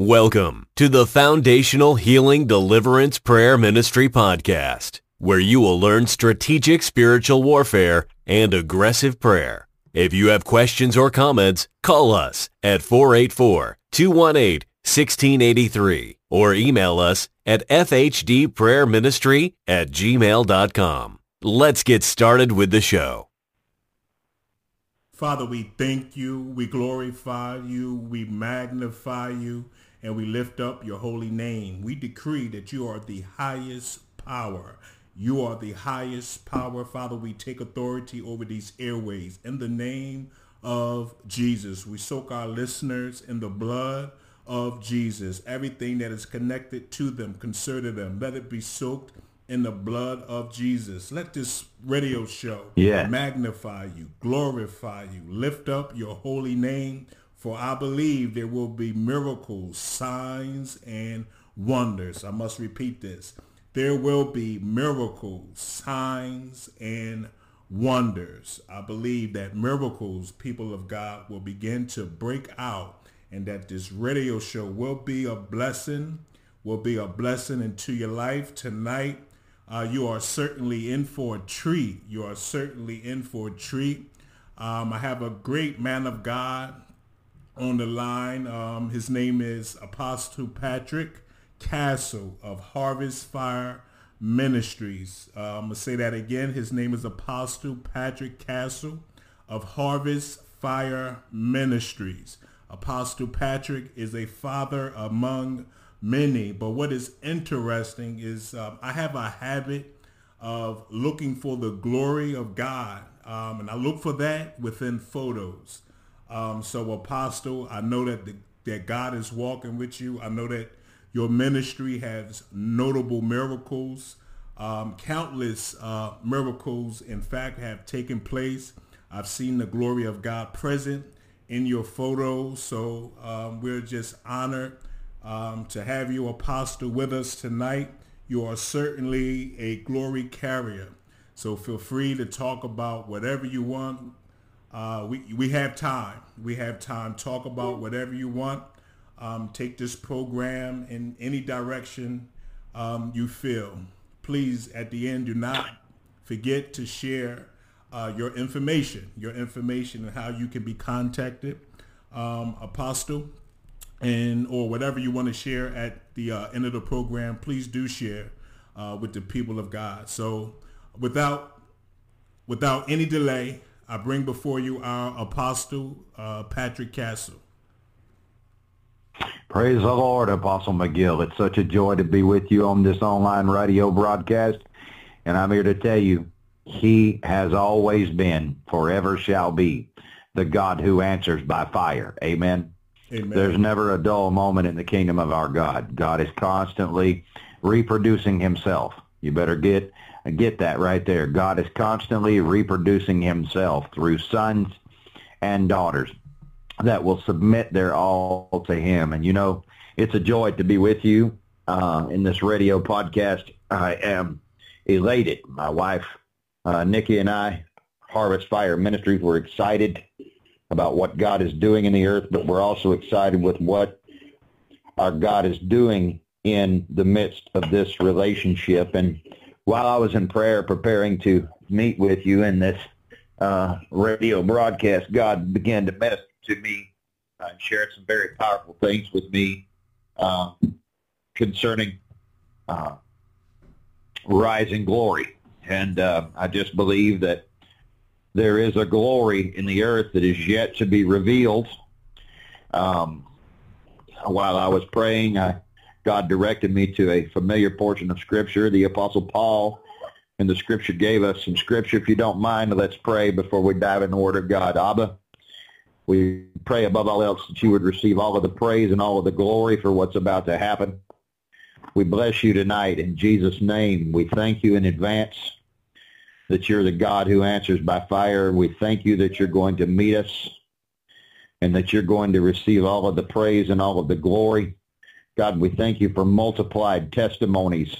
Welcome to the Foundational Healing Deliverance Prayer Ministry Podcast, where you will learn strategic spiritual warfare and aggressive prayer. If you have questions or comments, call us at 484-218-1683 or email us at fhdprayerministry at gmail.com. Let's get started with the show. Father, we thank you, we glorify you, we magnify you, and we lift up your holy name. We decree that you are the highest power. You are the highest power. Father, we take authority over these airways in the name of Jesus. We soak our listeners in the blood of Jesus. Everything that is connected to them, concerning them, let it be soaked in the blood of Jesus. Let this radio show Yeah. magnify you, glorify you, lift up your holy name. For I believe there will be miracles, signs, and wonders. I must repeat this. There will be miracles, signs, and wonders. I believe that miracles, people of God, will begin to break out and that this radio show will be a blessing, will be a blessing into your life tonight. Uh, you are certainly in for a treat. You are certainly in for a treat. Um, I have a great man of God on the line. Um, his name is Apostle Patrick Castle of Harvest Fire Ministries. Uh, I'm going to say that again. His name is Apostle Patrick Castle of Harvest Fire Ministries. Apostle Patrick is a father among many. But what is interesting is um, I have a habit of looking for the glory of God. Um, and I look for that within photos. Um, so Apostle, I know that the, that God is walking with you. I know that your ministry has notable miracles. Um, countless uh, miracles, in fact, have taken place. I've seen the glory of God present in your photos. So um, we're just honored um, to have you, Apostle, with us tonight. You are certainly a glory carrier. So feel free to talk about whatever you want. Uh, we, we have time. We have time. Talk about whatever you want. Um, take this program in any direction um, you feel. Please, at the end, do not forget to share uh, your information, your information and how you can be contacted, um, Apostle, and or whatever you want to share at the uh, end of the program. Please do share uh, with the people of God. So, without without any delay, I bring before you our Apostle uh, Patrick Castle. Praise the Lord, Apostle McGill. It's such a joy to be with you on this online radio broadcast. And I'm here to tell you, he has always been, forever shall be, the God who answers by fire. Amen. Amen. There's never a dull moment in the kingdom of our God. God is constantly reproducing himself. You better get get that right there. God is constantly reproducing himself through sons and daughters that will submit their all to him. And you know, it's a joy to be with you uh, in this radio podcast. I am elated. My wife, uh, Nikki, and I, Harvest Fire Ministries, we're excited about what God is doing in the earth, but we're also excited with what our God is doing in the midst of this relationship. And while I was in prayer preparing to meet with you in this uh, radio broadcast, God began to minister to me and shared some very powerful things with me uh, concerning uh, rising glory. And uh, I just believe that there is a glory in the earth that is yet to be revealed. Um, while I was praying, I, God directed me to a familiar portion of Scripture, the Apostle Paul, and the Scripture gave us some Scripture. If you don't mind, let's pray before we dive in the Word of God. Abba, we pray above all else that you would receive all of the praise and all of the glory for what's about to happen. We bless you tonight in Jesus' name. We thank you in advance that you're the God who answers by fire. We thank you that you're going to meet us and that you're going to receive all of the praise and all of the glory. God, we thank you for multiplied testimonies,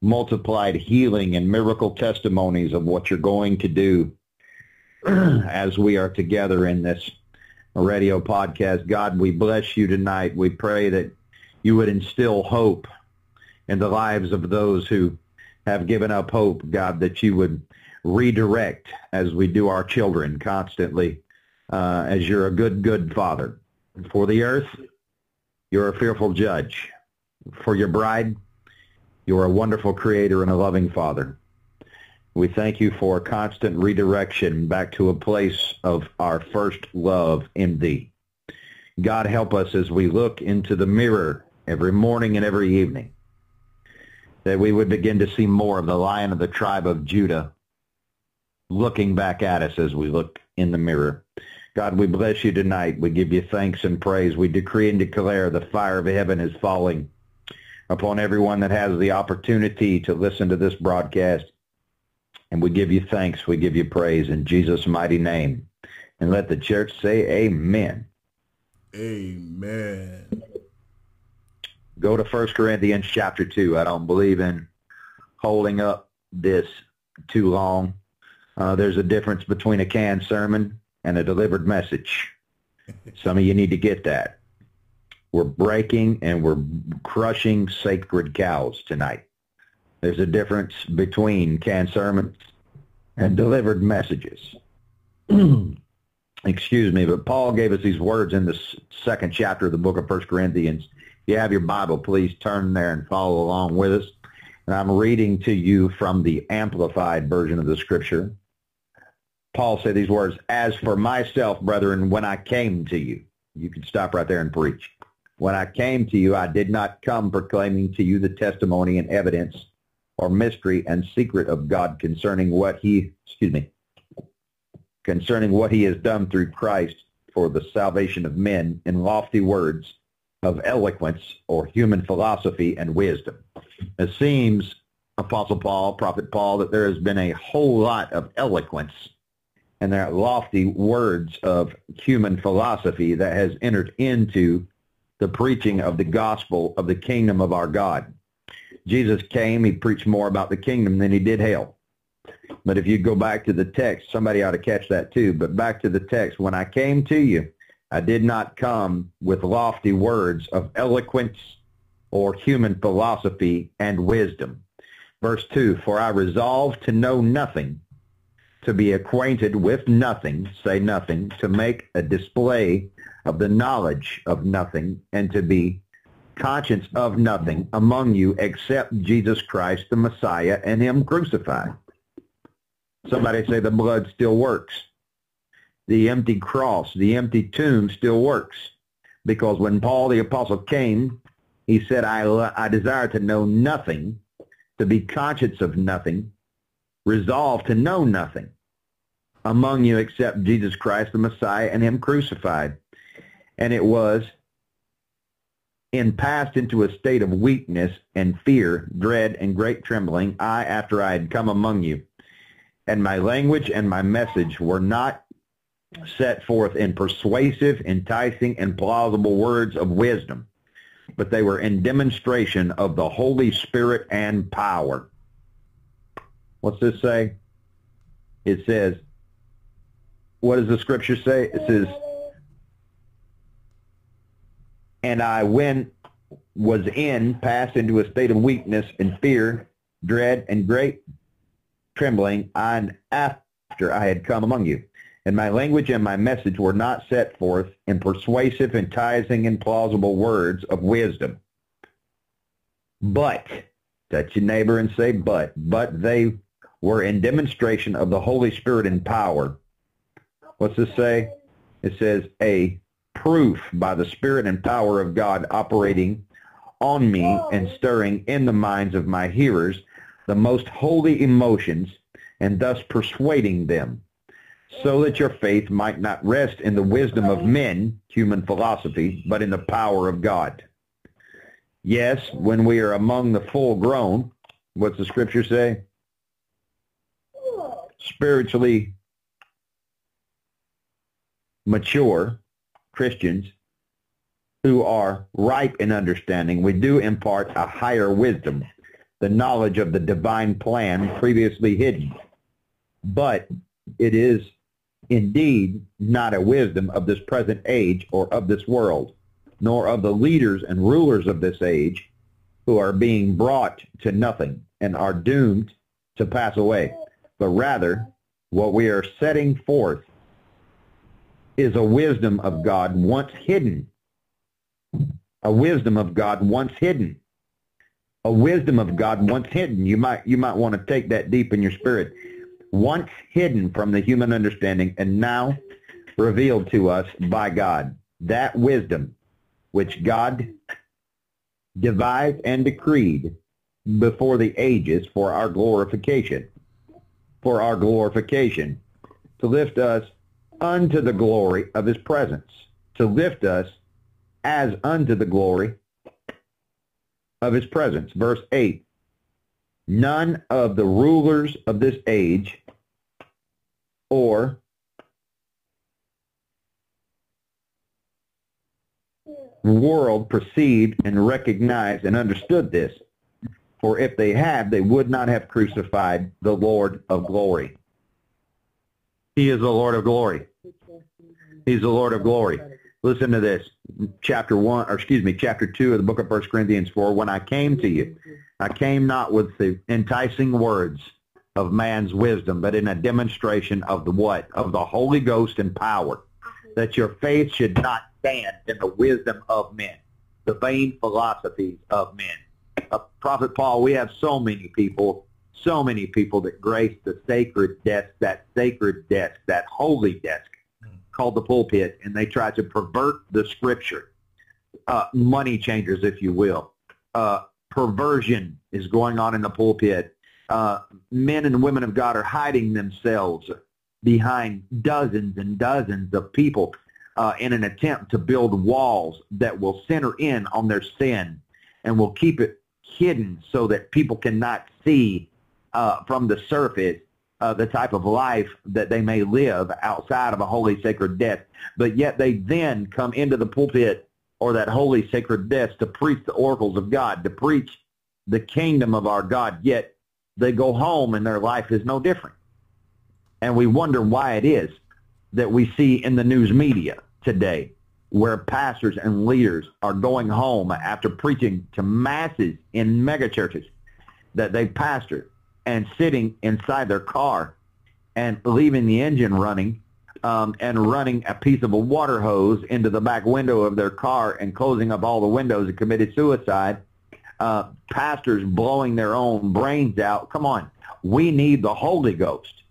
multiplied healing and miracle testimonies of what you're going to do as we are together in this radio podcast. God, we bless you tonight. We pray that you would instill hope in the lives of those who have given up hope, God, that you would redirect as we do our children constantly, uh, as you're a good, good father. For the earth, you're a fearful judge. For your bride, you're a wonderful creator and a loving father. We thank you for constant redirection back to a place of our first love in thee. God help us as we look into the mirror every morning and every evening, that we would begin to see more of the lion of the tribe of Judah looking back at us as we look in the mirror. God, we bless you tonight. We give you thanks and praise. We decree and declare the fire of heaven is falling upon everyone that has the opportunity to listen to this broadcast. And we give you thanks. We give you praise in Jesus' mighty name. And let the church say amen. Amen. Go to 1 Corinthians chapter 2. I don't believe in holding up this too long. Uh, there's a difference between a canned sermon and a delivered message. Some of you need to get that. We're breaking and we're crushing sacred cows tonight. There's a difference between canned sermons and delivered messages. Excuse me, but Paul gave us these words in the second chapter of the book of 1 Corinthians. If you have your Bible, please turn there and follow along with us. And I'm reading to you from the amplified version of the scripture. Paul said these words, As for myself, brethren, when I came to you, you can stop right there and preach. When I came to you, I did not come proclaiming to you the testimony and evidence or mystery and secret of God concerning what he, excuse me, concerning what he has done through Christ for the salvation of men in lofty words of eloquence or human philosophy and wisdom. It seems, Apostle Paul, Prophet Paul, that there has been a whole lot of eloquence and that lofty words of human philosophy that has entered into the preaching of the gospel of the kingdom of our God. Jesus came, he preached more about the kingdom than he did hell. But if you go back to the text, somebody ought to catch that too. But back to the text, when I came to you, I did not come with lofty words of eloquence or human philosophy and wisdom. Verse 2, For I resolved to know nothing to be acquainted with nothing, say nothing, to make a display of the knowledge of nothing, and to be conscious of nothing among you except Jesus Christ the Messiah and him crucified. Somebody say the blood still works. The empty cross, the empty tomb still works. Because when Paul the apostle came, he said, I, I desire to know nothing, to be conscious of nothing, resolve to know nothing among you except Jesus Christ, the Messiah, and him crucified. And it was and passed into a state of weakness and fear, dread, and great trembling, I, after I had come among you. And my language and my message were not set forth in persuasive, enticing, and plausible words of wisdom, but they were in demonstration of the Holy Spirit and power What's this say? It says, what does the scripture say? It says, and I when was in, passed into a state of weakness and fear, dread, and great trembling, and after I had come among you. And my language and my message were not set forth in persuasive, enticing, and plausible words of wisdom. But, touch your neighbor and say, but, but they were in demonstration of the Holy Spirit in power. What's this say? It says, a proof by the Spirit and power of God operating on me and stirring in the minds of my hearers the most holy emotions and thus persuading them so that your faith might not rest in the wisdom of men, human philosophy, but in the power of God. Yes, when we are among the full grown, what's the scripture say? spiritually mature Christians who are ripe in understanding, we do impart a higher wisdom, the knowledge of the divine plan previously hidden. But it is Indeed, not a wisdom of this present age or of this world, nor of the leaders and rulers of this age, who are being brought to nothing and are doomed to pass away. But rather, what we are setting forth is a wisdom of God once hidden. A wisdom of God once hidden. A wisdom of God once hidden. You might you might want to take that deep in your spirit. Once hidden from the human understanding and now revealed to us by God. That wisdom which God devised and decreed before the ages for our glorification. For our glorification. To lift us unto the glory of his presence. To lift us as unto the glory of his presence. Verse 8. None of the rulers of this age or world perceived and recognized and understood this. For if they had, they would not have crucified the Lord of glory. He is the Lord of glory. He's the Lord of glory. Listen to this. Chapter 1, or excuse me, chapter 2 of the book of 1 Corinthians 4. When I came to you, I came not with the enticing words of man's wisdom, but in a demonstration of the what? Of the Holy Ghost and power, that your faith should not stand in the wisdom of men, the vain philosophies of men. Uh, Prophet Paul, we have so many people, so many people that grace the sacred desk, that sacred desk, that holy desk called the pulpit, and they try to pervert the scripture. Uh, money changers, if you will. Uh, perversion is going on in the pulpit. Uh, men and women of God are hiding themselves behind dozens and dozens of people uh, in an attempt to build walls that will center in on their sin and will keep it hidden so that people cannot see uh, from the surface uh, the type of life that they may live outside of a holy sacred desk. But yet they then come into the pulpit or that holy sacred desk to preach the oracles of God, to preach the kingdom of our God. Yet they go home and their life is no different. And we wonder why it is that we see in the news media today where pastors and leaders are going home after preaching to masses in megachurches that they pastored and sitting inside their car and leaving the engine running um, and running a piece of a water hose into the back window of their car and closing up all the windows and committed suicide. Uh, pastors blowing their own brains out. Come on. We need the Holy Ghost.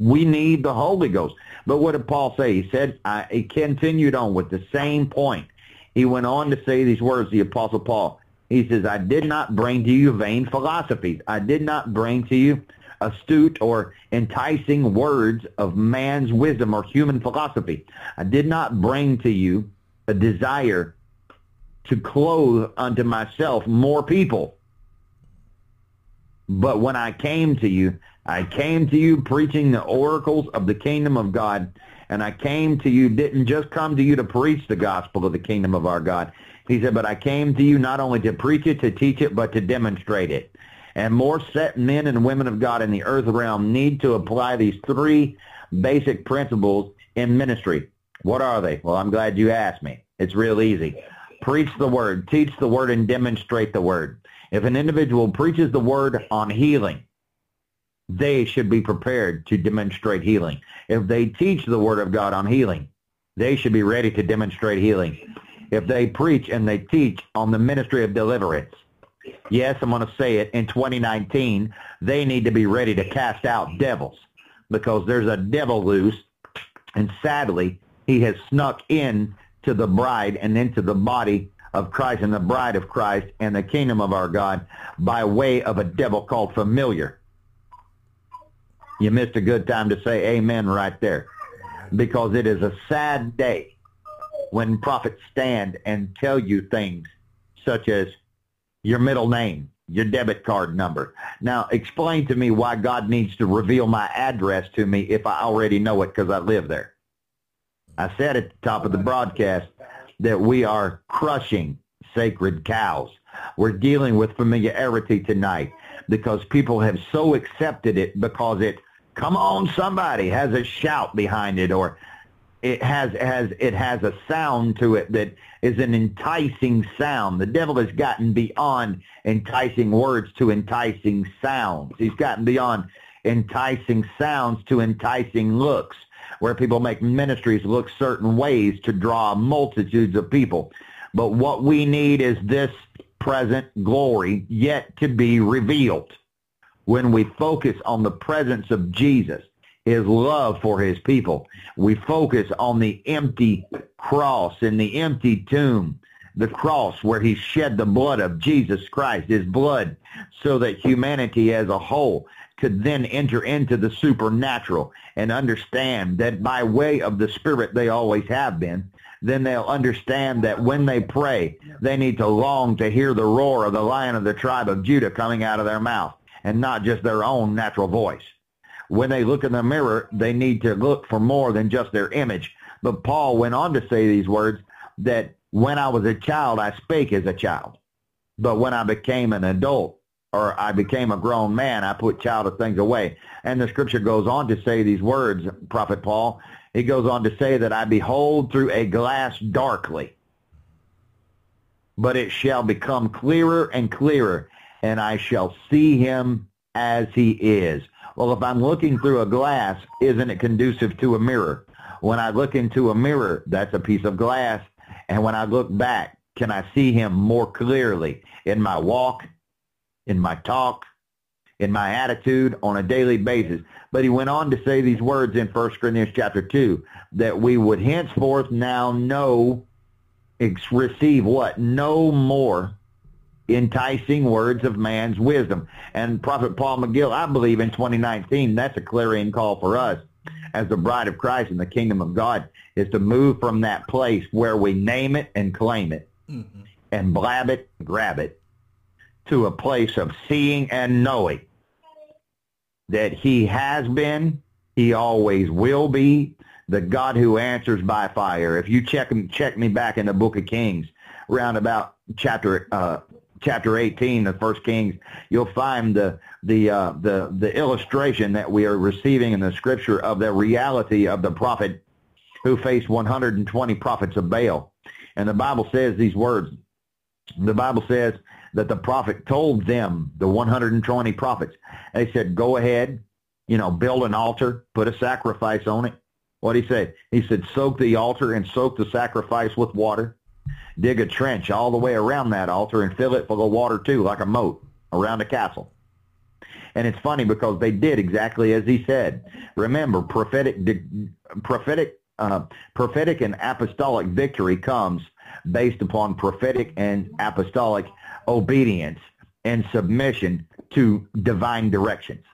We need the Holy Ghost. But what did Paul say? He said, he continued on with the same point. He went on to say these words, the Apostle Paul. He says, I did not bring to you vain philosophies. I did not bring to you astute or enticing words of man's wisdom or human philosophy. I did not bring to you a desire to clothe unto myself more people. But when I came to you, I came to you preaching the oracles of the kingdom of God, and I came to you, didn't just come to you to preach the gospel of the kingdom of our God. He said, but I came to you not only to preach it, to teach it, but to demonstrate it. And more set men and women of God in the earth realm need to apply these three basic principles in ministry. What are they? Well, I'm glad you asked me. It's real easy. Preach the word, teach the word, and demonstrate the word. If an individual preaches the word on healing, they should be prepared to demonstrate healing. If they teach the word of God on healing, they should be ready to demonstrate healing. If they preach and they teach on the ministry of deliverance, yes, I'm going to say it, in 2019, they need to be ready to cast out devils because there's a devil loose, and sadly, he has snuck in to the bride and into the body of Christ and the bride of Christ and the kingdom of our God by way of a devil called familiar. You missed a good time to say amen right there because it is a sad day when prophets stand and tell you things such as your middle name, your debit card number. Now, explain to me why God needs to reveal my address to me if I already know it because I live there. I said at the top of the broadcast that we are crushing sacred cows. We're dealing with familiarity tonight because people have so accepted it because it come on somebody has a shout behind it or it has has it has a sound to it that is an enticing sound. The devil has gotten beyond enticing words to enticing sounds. He's gotten beyond enticing sounds to enticing looks, where people make ministries look certain ways to draw multitudes of people. But what we need is this present glory yet to be revealed. When we focus on the presence of Jesus, his love for his people. We focus on the empty cross and the empty tomb, the cross where he shed the blood of Jesus Christ, his blood, so that humanity as a whole could then enter into the supernatural and understand that by way of the Spirit they always have been, then they'll understand that when they pray, they need to long to hear the roar of the lion of the tribe of Judah coming out of their mouth and not just their own natural voice when they look in the mirror, they need to look for more than just their image. But Paul went on to say these words that when I was a child, I spake as a child. But when I became an adult or I became a grown man, I put childish things away. And the scripture goes on to say these words, Prophet Paul. He goes on to say that I behold through a glass darkly, but it shall become clearer and clearer, and I shall see him as he is. Well, if I'm looking through a glass, isn't it conducive to a mirror? When I look into a mirror, that's a piece of glass. And when I look back, can I see him more clearly in my walk, in my talk, in my attitude on a daily basis? But he went on to say these words in 1 Corinthians chapter 2, that we would henceforth now know, receive what? No more enticing words of man's wisdom. And Prophet Paul McGill, I believe in 2019, that's a clarion call for us as the bride of Christ in the kingdom of God is to move from that place where we name it and claim it mm-hmm. and blab it, grab it, to a place of seeing and knowing that he has been, he always will be, the God who answers by fire. If you check check me back in the book of Kings, around about chapter uh, chapter 18 of First Kings, you'll find the the uh, the the illustration that we are receiving in the scripture of the reality of the prophet who faced 120 prophets of Baal. And the Bible says these words. The Bible says that the prophet told them, the 120 prophets, they said, go ahead, you know, build an altar, put a sacrifice on it. What he said? He said, soak the altar and soak the sacrifice with water dig a trench all the way around that altar and fill it full of water too, like a moat around a castle. And it's funny because they did exactly as he said. Remember, prophetic, prophetic, uh, prophetic and apostolic victory comes based upon prophetic and apostolic obedience and submission to divine directions.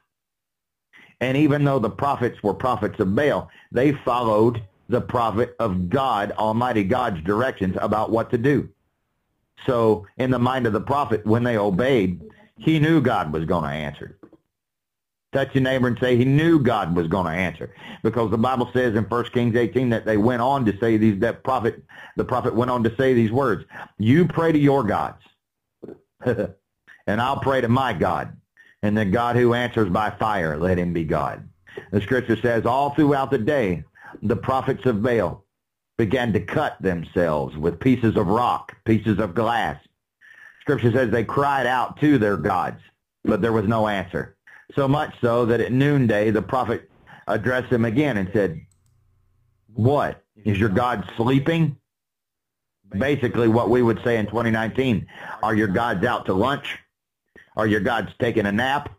And even though the prophets were prophets of Baal, they followed the prophet of God, Almighty God's directions about what to do. So in the mind of the prophet, when they obeyed, he knew God was going to answer. Touch your neighbor and say he knew God was going to answer. Because the Bible says in 1 Kings 18 that they went on to say these, that prophet, the prophet went on to say these words, you pray to your gods, and I'll pray to my God. And the God who answers by fire, let him be God. The scripture says all throughout the day, the prophets of Baal began to cut themselves with pieces of rock, pieces of glass. Scripture says they cried out to their gods, but there was no answer. So much so that at noonday the prophet addressed them again and said, what? Is your God sleeping? Basically what we would say in 2019, are your gods out to lunch? Are your gods taking a nap?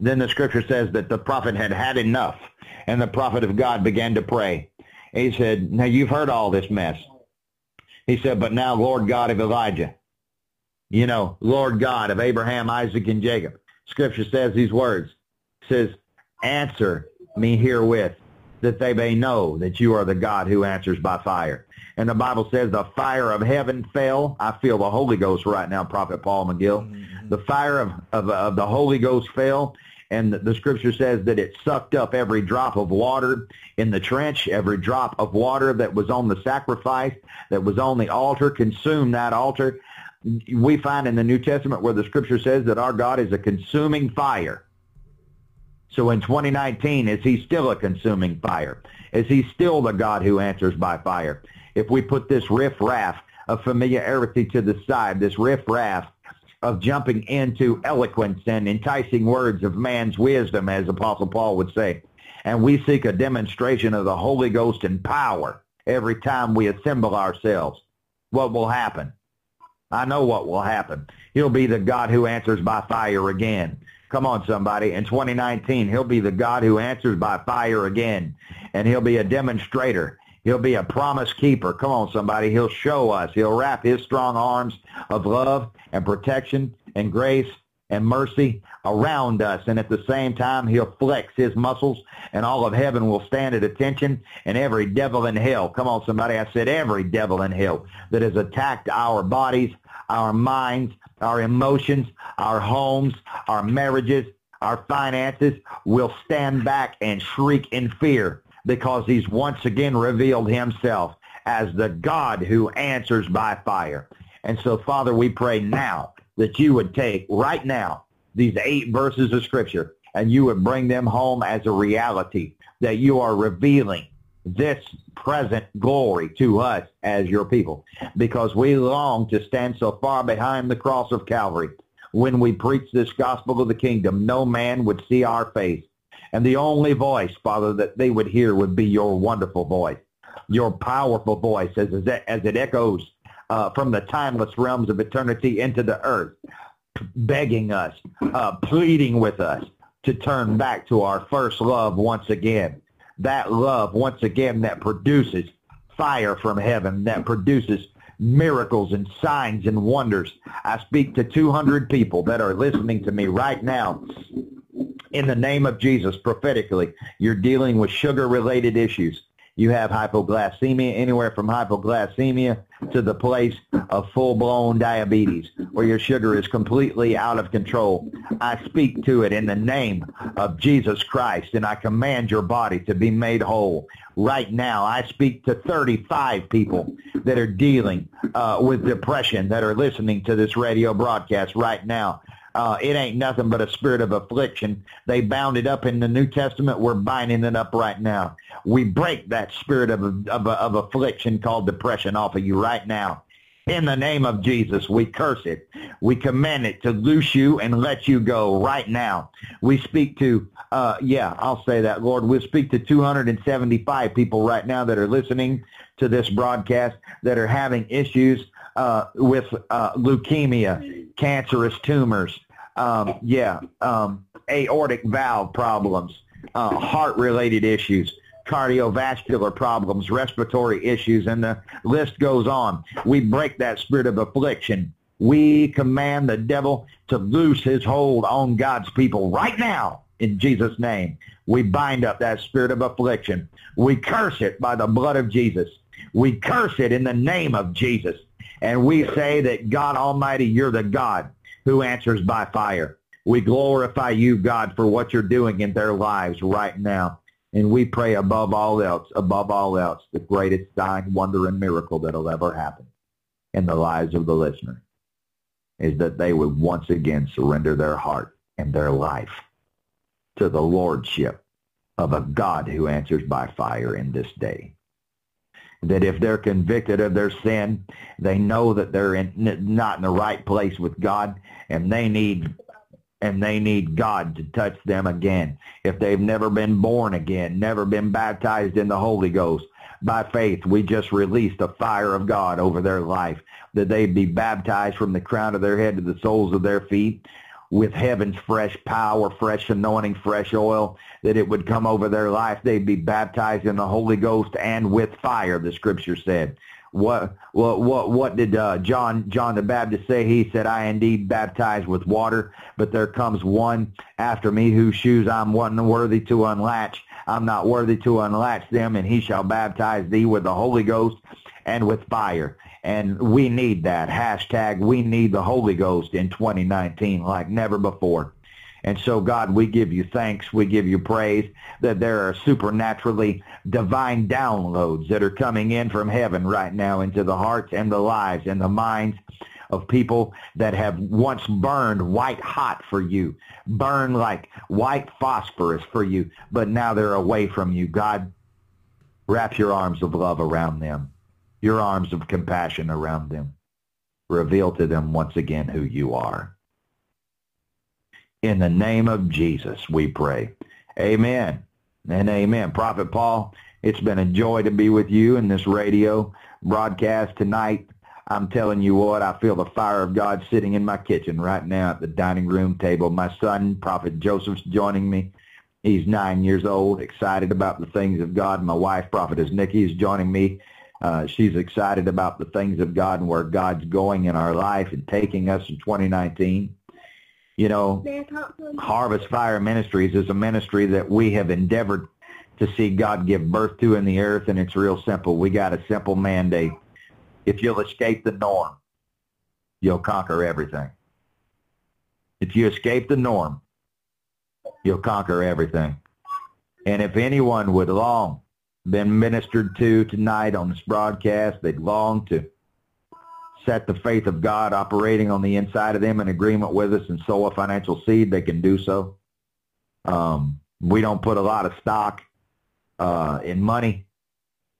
Then the scripture says that the prophet had had enough and the prophet of God began to pray. He said, now you've heard all this mess. He said, but now Lord God of Elijah, you know, Lord God of Abraham, Isaac, and Jacob. Scripture says these words. It says, answer me herewith that they may know that you are the God who answers by fire. And the Bible says the fire of heaven fell. I feel the Holy Ghost right now, Prophet Paul McGill. Mm-hmm. The fire of, of, of the Holy Ghost fell and the scripture says that it sucked up every drop of water in the trench, every drop of water that was on the sacrifice, that was on the altar, consumed that altar. We find in the New Testament where the scripture says that our God is a consuming fire. So in 2019, is he still a consuming fire? Is he still the God who answers by fire? If we put this riff-raff of familiarity to the side, this riff-raff of jumping into eloquence and enticing words of man's wisdom, as Apostle Paul would say, and we seek a demonstration of the Holy Ghost and power every time we assemble ourselves, what will happen? I know what will happen. He'll be the God who answers by fire again. Come on, somebody. In 2019, he'll be the God who answers by fire again. And he'll be a demonstrator. He'll be a promise keeper. Come on, somebody. He'll show us. He'll wrap his strong arms of love and protection and grace and mercy around us. And at the same time, he'll flex his muscles and all of heaven will stand at attention and every devil in hell. Come on, somebody. I said every devil in hell that has attacked our bodies, our minds, our emotions, our homes, our marriages, our finances will stand back and shriek in fear because he's once again revealed himself as the God who answers by fire. And so, Father, we pray now that you would take right now these eight verses of Scripture and you would bring them home as a reality that you are revealing this present glory to us as your people because we long to stand so far behind the cross of Calvary. When we preach this gospel of the kingdom, no man would see our face. And the only voice, Father, that they would hear would be your wonderful voice, your powerful voice as, as it echoes uh, from the timeless realms of eternity into the earth, begging us, uh, pleading with us to turn back to our first love once again that love once again that produces fire from heaven, that produces miracles and signs and wonders. I speak to 200 people that are listening to me right now in the name of Jesus prophetically. You're dealing with sugar-related issues. You have hypoglycemia, anywhere from hypoglycemia to the place of full-blown diabetes, where your sugar is completely out of control. I speak to it in the name of Jesus Christ, and I command your body to be made whole. Right now, I speak to 35 people that are dealing uh, with depression that are listening to this radio broadcast right now. Uh, it ain't nothing but a spirit of affliction. They bound it up in the New Testament. We're binding it up right now. We break that spirit of, of, of affliction called depression off of you right now. In the name of Jesus, we curse it. We command it to loose you and let you go right now. We speak to, uh, yeah, I'll say that, Lord. We'll speak to 275 people right now that are listening to this broadcast that are having issues uh, with uh, leukemia, cancerous tumors, um, yeah, um, aortic valve problems, uh, heart-related issues, cardiovascular problems, respiratory issues, and the list goes on. We break that spirit of affliction. We command the devil to loose his hold on God's people right now in Jesus' name. We bind up that spirit of affliction. We curse it by the blood of Jesus. We curse it in the name of Jesus. And we say that God Almighty, you're the God who answers by fire. We glorify you, God, for what you're doing in their lives right now. And we pray above all else, above all else, the greatest sign, wonder, and miracle that'll ever happen in the lives of the listener is that they would once again surrender their heart and their life to the lordship of a God who answers by fire in this day that if they're convicted of their sin, they know that they're in, not in the right place with God, and they need and they need God to touch them again. If they've never been born again, never been baptized in the Holy Ghost, by faith, we just released the fire of God over their life, that they be baptized from the crown of their head to the soles of their feet, with heaven's fresh power, fresh anointing, fresh oil, that it would come over their life. They'd be baptized in the Holy Ghost and with fire, the scripture said. What what what what did uh, John John the Baptist say? He said, "I indeed baptize with water, but there comes one after me whose shoes I'm not worthy to unlatch. I'm not worthy to unlatch them, and he shall baptize thee with the Holy Ghost and with fire." And we need that. Hashtag we need the Holy Ghost in 2019 like never before. And so, God, we give you thanks. We give you praise that there are supernaturally divine downloads that are coming in from heaven right now into the hearts and the lives and the minds of people that have once burned white hot for you, burned like white phosphorus for you, but now they're away from you. God, wrap your arms of love around them, your arms of compassion around them. Reveal to them once again who you are. In the name of Jesus, we pray. Amen and amen. Prophet Paul, it's been a joy to be with you in this radio broadcast tonight. I'm telling you what, I feel the fire of God sitting in my kitchen right now at the dining room table. My son, Prophet Joseph's joining me. He's nine years old, excited about the things of God. My wife, Prophetess Nikki, is joining me. Uh, she's excited about the things of God and where God's going in our life and taking us in 2019. You know, Harvest Fire Ministries is a ministry that we have endeavored to see God give birth to in the earth, and it's real simple. We got a simple mandate. If you'll escape the norm, you'll conquer everything. If you escape the norm, you'll conquer everything. And if anyone would long been ministered to tonight on this broadcast, they'd long to set the faith of God operating on the inside of them in agreement with us and sow a financial seed, they can do so. Um, we don't put a lot of stock uh, in money.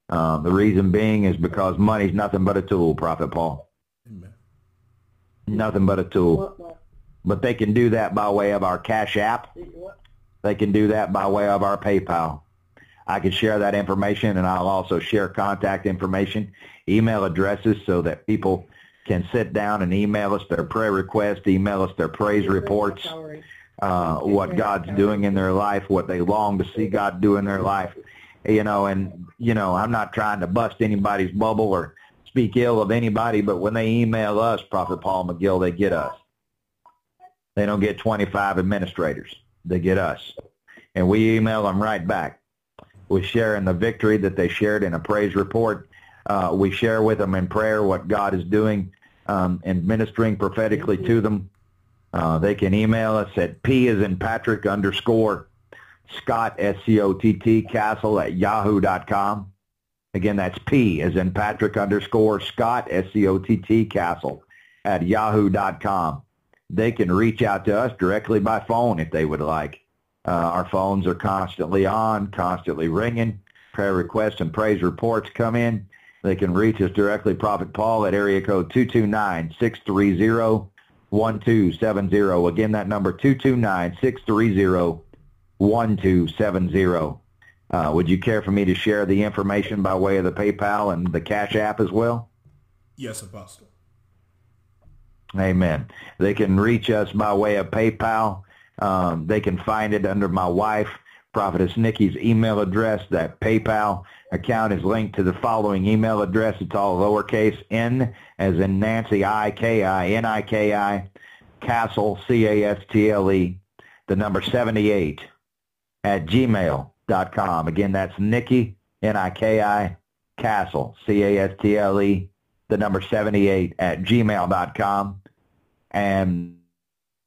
Uh, the reason being is because money's nothing but a tool, Prophet Paul. Amen. Nothing but a tool. But they can do that by way of our Cash App. They can do that by way of our PayPal. I can share that information, and I'll also share contact information, email addresses, so that people can sit down and email us their prayer requests, email us their praise reports, uh, what God's doing in their life, what they long to see God do in their life. You know, and, you know, I'm not trying to bust anybody's bubble or speak ill of anybody, but when they email us, Prophet Paul McGill, they get us. They don't get 25 administrators. They get us. And we email them right back. We share in the victory that they shared in a praise report. Uh, we share with them in prayer what God is doing um, and ministering prophetically to them. Uh, they can email us at P is in Patrick underscore Scott, S-C-O-T-T, Castle at yahoo.com. Again, that's P as in Patrick underscore Scott, S-C-O-T-T, Castle at yahoo.com. They can reach out to us directly by phone if they would like. Uh, our phones are constantly on, constantly ringing. Prayer requests and praise reports come in. They can reach us directly, Prophet Paul, at area code 229-630 1270. Again, that number 229-630-1270. Uh, would you care for me to share the information by way of the PayPal and the Cash App as well? Yes, Apostle. Amen. They can reach us by way of PayPal. Um, they can find it under my wife, Prophetess Nikki's email address. That PayPal account is linked to the following email address. It's all lowercase n as in Nancy I-K-I, N-I-K-I, Castle, C-A-S-T-L-E, the number 78 at gmail.com. Again, that's Nikki, N-I-K-I, Castle, C-A-S-T-L-E, the number 78 at gmail.com. And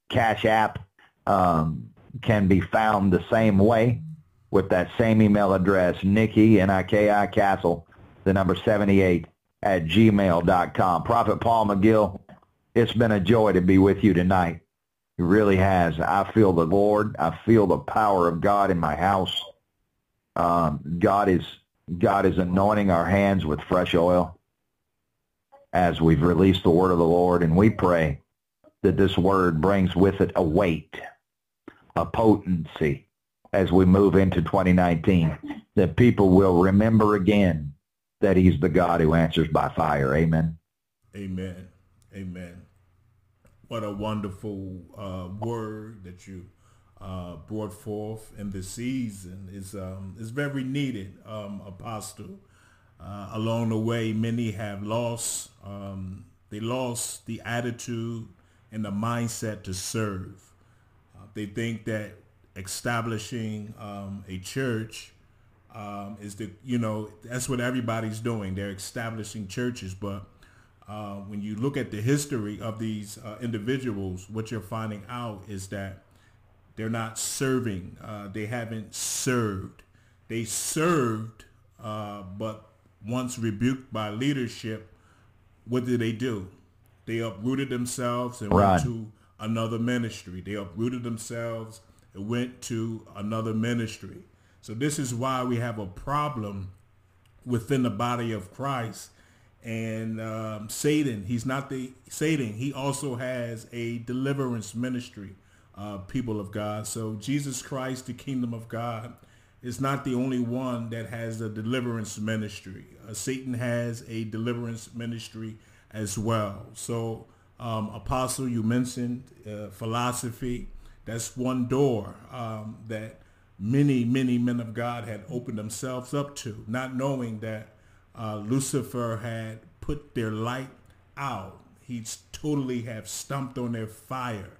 Cash App um, can be found the same way with that same email address, Nikki, N-I-K-I, Castle, the number 78 at gmail.com. Prophet Paul McGill, it's been a joy to be with you tonight. It really has. I feel the Lord. I feel the power of God in my house. Um, God is God is anointing our hands with fresh oil as we've released the word of the Lord, and we pray that this word brings with it a weight, a potency as we move into 2019, that people will remember again that he's the God who answers by fire. Amen. Amen. Amen. What a wonderful uh, word that you uh, brought forth in this season is um, is very needed, um, Apostle. Uh, along the way, many have lost. Um, they lost the attitude and the mindset to serve. They think that establishing um, a church um, is the you know that's what everybody's doing. They're establishing churches, but uh, when you look at the history of these uh, individuals, what you're finding out is that they're not serving. Uh, they haven't served. They served, uh, but once rebuked by leadership, what did they do? They uprooted themselves and Right. went to another ministry. They uprooted themselves and went to another ministry. So this is why we have a problem within the body of Christ. And um, Satan, he's not the Satan. He also has a deliverance ministry, uh, people of God. So Jesus Christ, the kingdom of God, is not the only one that has a deliverance ministry. Uh, Satan has a deliverance ministry as well. So, um, Apostle, you mentioned uh, philosophy. That's one door um, that many, many men of God had opened themselves up to, not knowing that uh, Lucifer had put their light out. He's totally have stumped on their fire.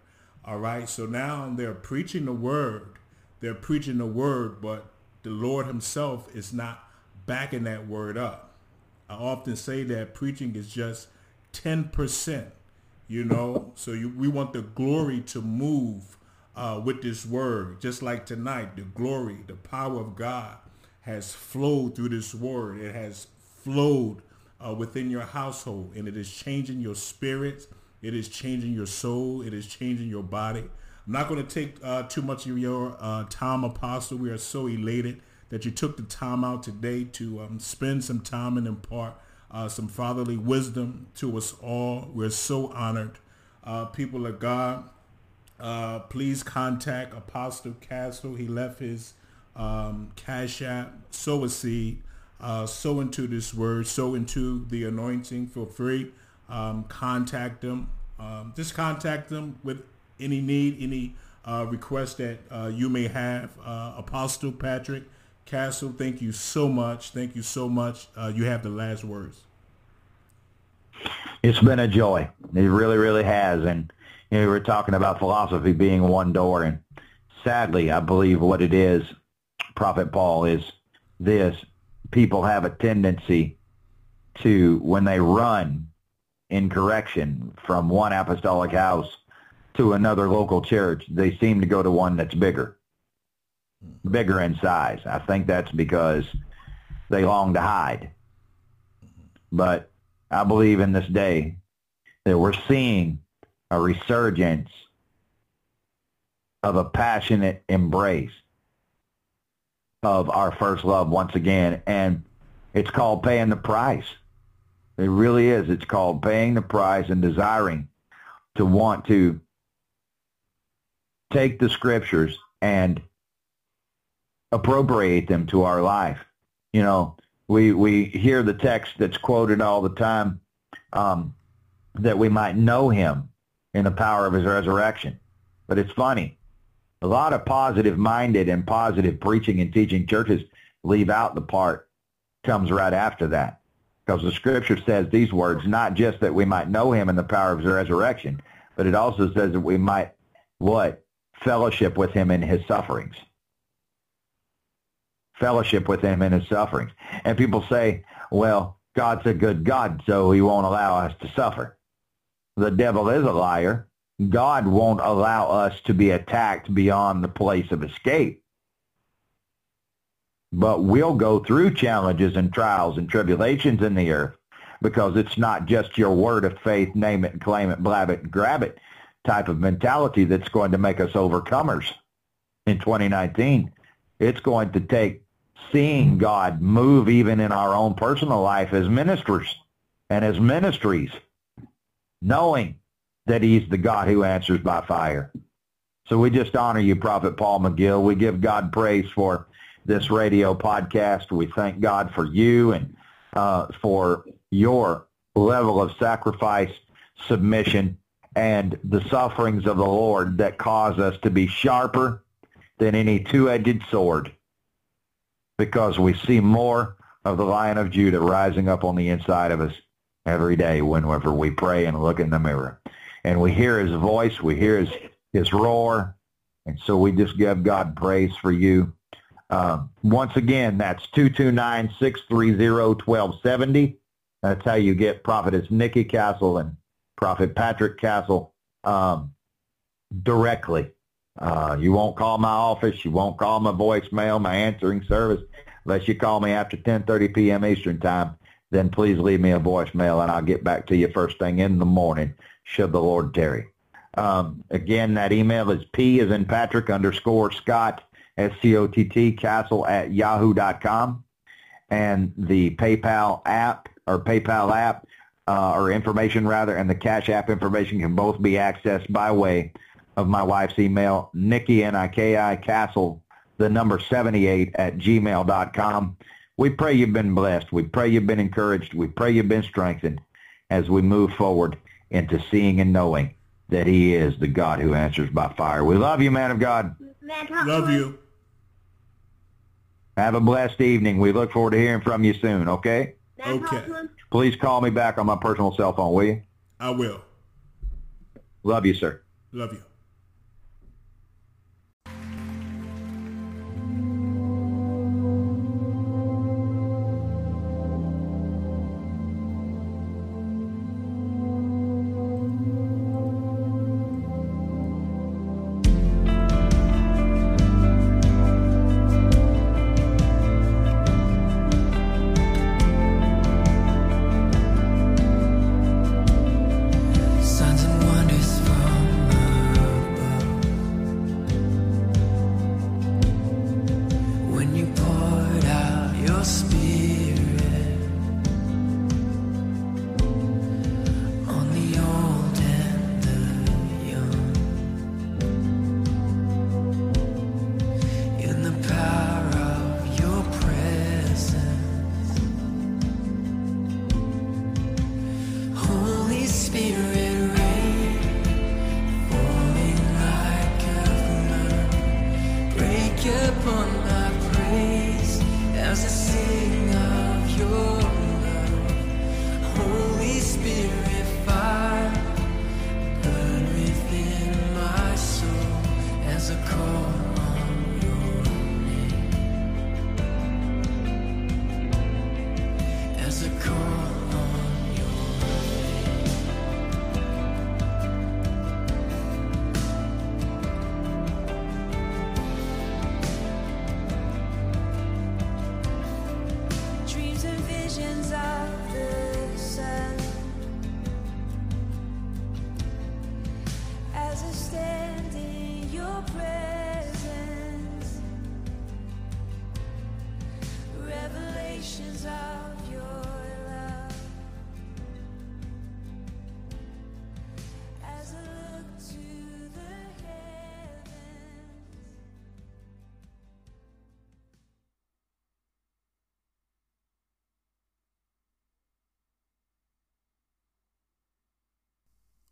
All right. So now they're preaching the word. They're preaching the word, but the Lord himself is not backing that word up. I often say that preaching is just 10%, you know, so you, we want the glory to move uh, with this word. Just like tonight, the glory, the power of God has flowed through this word. It has flowed uh, within your household and it is changing your spirit. It is changing your soul. It is changing your body. I'm not going to take uh, too much of your uh, time, Apostle. We are so elated that you took the time out today to um, spend some time and impart uh, some fatherly wisdom to us all. We're so honored. Uh, people of God, uh, please contact Apostle Castle. He left his um, cash app, sow a seed, uh, sow into this word, sow into the anointing for free. Um, contact them. Um, just contact them with any need, any uh, request that uh, you may have. Apostle Patrick Castle, thank you so much. Thank you so much. Uh, you have the last words. It's been a joy. It really, really has. And you know, we were talking about philosophy being one door, and sadly, I believe what it is, Prophet Paul, is this: people have a tendency to, when they run in correction from one apostolic house to another local church, they seem to go to one that's bigger, bigger in size. I think that's because they long to hide. But I believe in this day that we're seeing a resurgence of a passionate embrace of our first love once again. And it's called paying the price. It really is. It's called paying the price and desiring to want to take the scriptures and appropriate them to our life. You know, we we hear the text that's quoted all the time um, that we might know him in the power of his resurrection. But it's funny. A lot of positive-minded and positive preaching and teaching churches leave out the part comes right after that. Because the scripture says these words, not just that we might know him in the power of his resurrection, but it also says that we might, what? Fellowship with him in his sufferings fellowship with him in his sufferings. And people say, well, God's a good God, so he won't allow us to suffer. The devil is a liar. God won't allow us to be attacked beyond the place of escape. But we'll go through challenges and trials and tribulations in the earth because it's not just your word of faith, name it claim it, blab it grab it type of mentality that's going to make us overcomers in 2019. It's going to take seeing God move even in our own personal life as ministers and as ministries, knowing that he's the God who answers by fire. So we just honor you, Prophet Paul McGill. We give God praise for this radio podcast. We thank God for you and uh, for your level of sacrifice, submission, and the sufferings of the Lord that cause us to be sharper than any two-edged sword because we see more of the Lion of Judah rising up on the inside of us every day whenever we pray and look in the mirror. And we hear his voice, we hear his, his roar, and so we just give God praise for you. Um, once again, that's 229-630-1270. That's how you get Prophetess Nikki Castle and Prophet Patrick Castle um, directly. Uh, you won't call my office. You won't call my voicemail, my answering service, unless you call me after 10:30 p.m. Eastern Time. then please leave me a voicemail and I'll get back to you first thing in the morning, should the Lord tarry. Um, again, that email is P as in Patrick underscore Scott, S-C-O-T-T, castle at yahoo.com. And the PayPal app or PayPal app uh, or information rather, and the Cash App information can both be accessed by way of my wife's email, Nikki, N-I-K-I, Castle, the number 78 at gmail.com. We pray you've been blessed. We pray you've been encouraged. We pray you've been strengthened as we move forward into seeing and knowing that he is the God who answers by fire. We love you, man of God. Love you. Have a blessed evening. We look forward to hearing from you soon, okay? Okay. Please call me back on my personal cell phone, will you? I will. Love you, sir. Love you.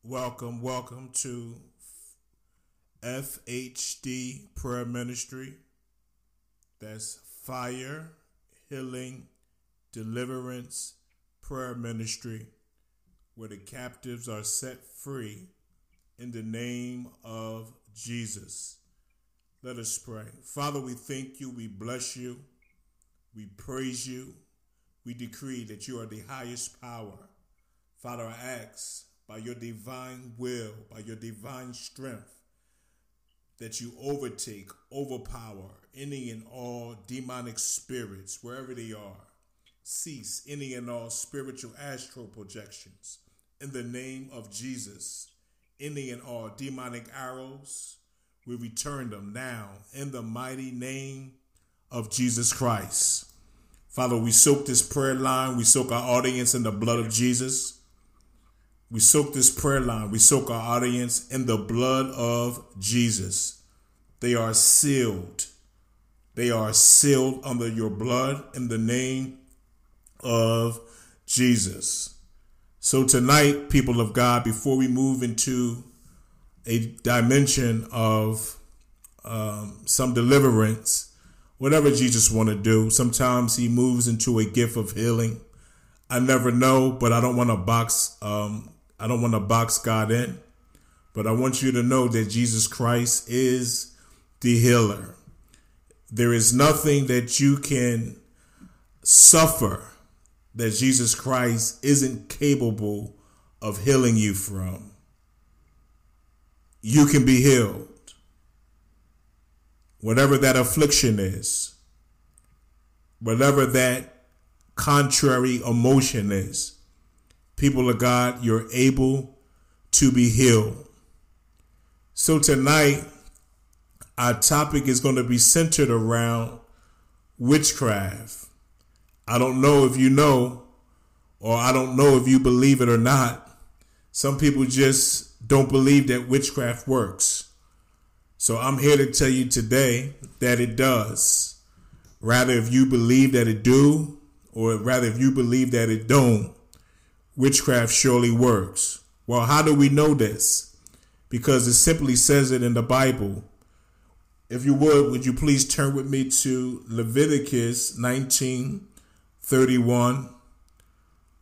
Welcome, welcome to FHD Prayer Ministry. That's Fire, Healing, Deliverance Prayer Ministry, where the captives are set free in the name of Jesus. Let us pray. Father, we thank you, we bless you, we praise you, we decree that you are the highest power. Father, I ask by your divine will, by your divine strength, that you overtake, overpower any and all demonic spirits, wherever they are. Cease any and all spiritual astral projections. In the name of Jesus, any and all demonic arrows, we return them now in the mighty name of Jesus Christ. Father, we soak this prayer line, we soak our audience in the blood of Jesus. We soak this prayer line, we soak our audience in the blood of Jesus. They are sealed. They are sealed under your blood in the name of Jesus. So, tonight, people of God, before we move into a dimension of um, some deliverance, whatever Jesus want to do, sometimes he moves into a gift of healing. I never know, but I don't want to box. Um, I don't want to box God in, but I want you to know that Jesus Christ is the healer. There is nothing that you can suffer that Jesus Christ isn't capable of healing you from. You can be healed. Whatever that affliction is, whatever that contrary emotion is. People of God, you're able to be healed. So tonight, our topic is going to be centered around witchcraft. I don't know if you know, or I don't know if you believe it or not. Some people just don't believe that witchcraft works. So I'm here to tell you today that it does. Rather, if you believe that it do, or rather if you believe that it don't, witchcraft surely works. Well, how do we know this? Because it simply says it in the Bible. If you would, would you please turn with me to Leviticus 19:31?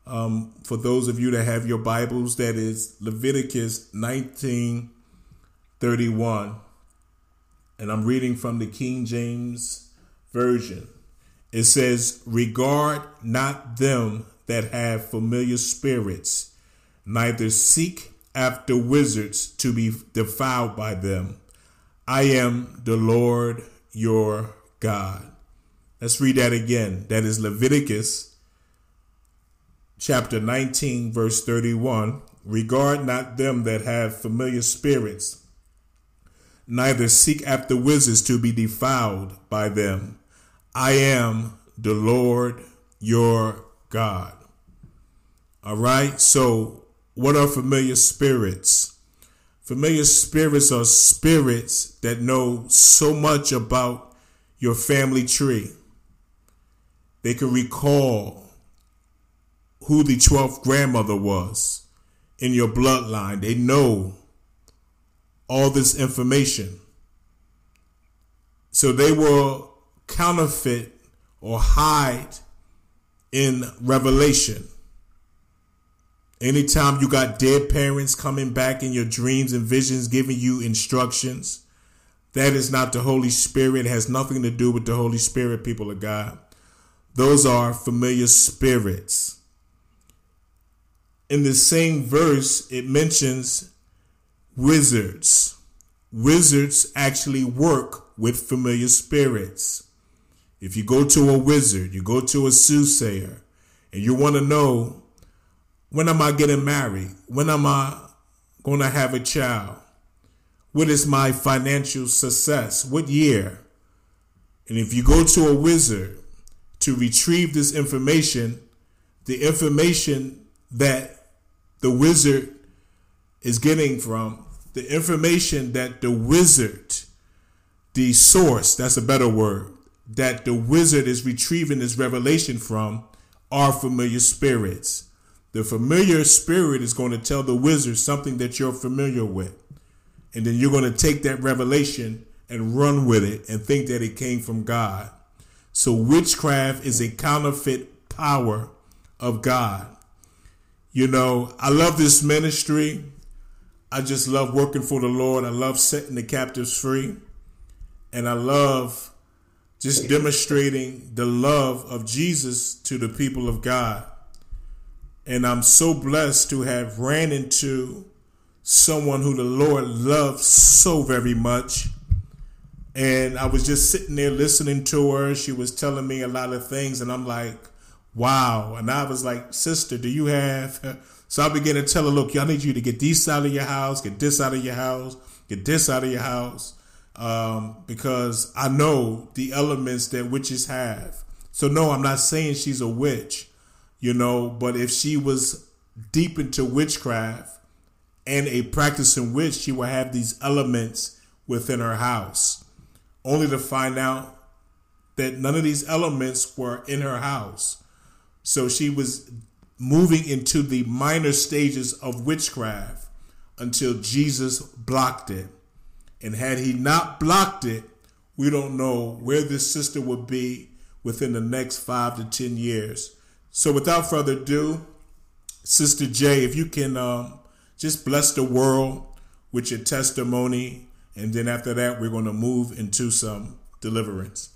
Um, for those of you that have your Bibles, that is Leviticus 19:31, and I'm reading from the King James version. It says, "Regard not them that have familiar spirits, neither seek after wizards to be defiled by them. I am the Lord your God." Let's read that again. That is Leviticus chapter 19, verse 31. Regard not them that have familiar spirits, neither seek after wizards to be defiled by them. I am the Lord your God. All right. So, what are familiar spirits? Familiar spirits are spirits that know so much about your family tree. They can recall who the 12th grandmother was in your bloodline. They know all this information. So they will counterfeit or hide in revelation. Anytime you got dead parents coming back in your dreams and visions giving you instructions, that is not the Holy Spirit. It has nothing to do with the Holy Spirit, people of God. Those are familiar spirits. In the same verse, it mentions wizards. Wizards actually work with familiar spirits. If you go to a wizard, you go to a soothsayer, and you want to know when am I getting married? When am I going to have a child? What is my financial success? What year? And if you go to a wizard to retrieve this information, the information that the wizard is getting from, the information that the wizard, the source, that's a better word, that the wizard is retrieving this revelation from are familiar spirits. The familiar spirit is going to tell the wizard something that you're familiar with. And then you're going to take that revelation and run with it and think that it came from God. So witchcraft is a counterfeit power of God. You know, I love this ministry. I just love working for the Lord. I love setting the captives free. And I love just demonstrating the love of Jesus to the people of God. And I'm so blessed to have ran into someone who the Lord loves so very much. And I was just sitting there listening to her. She was telling me a lot of things, and I'm like, wow. And I was like, sister, do you have. So I began to tell her, look, y'all need you to get this out of your house, get this out of your house, get this out of your house. Um, because I know the elements that witches have. So, no, I'm not saying she's a witch you know. But if she was deep into witchcraft and a practicing witch, she would have these elements within her house, only to find out that none of these elements were in her house. So she was moving into the minor stages of witchcraft until Jesus blocked it. And had he not blocked it, we don't know where this sister would be within the next five to 10 years. So without further ado, Sister J, if you can um, just bless the world with your testimony, and then after that, we're going to move into some deliverance.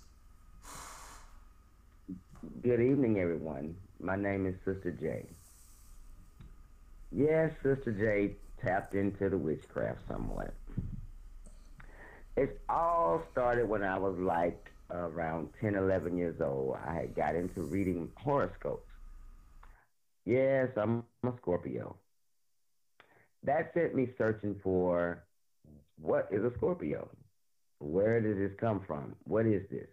Good evening, everyone. My name is Sister J. Yes, Sister J tapped into the witchcraft somewhat. It all started when I was like around 10, 11 years old, I had got into reading horoscopes. Yes, I'm a Scorpio. That sent me searching for what is a Scorpio? Where did this come from? What is this?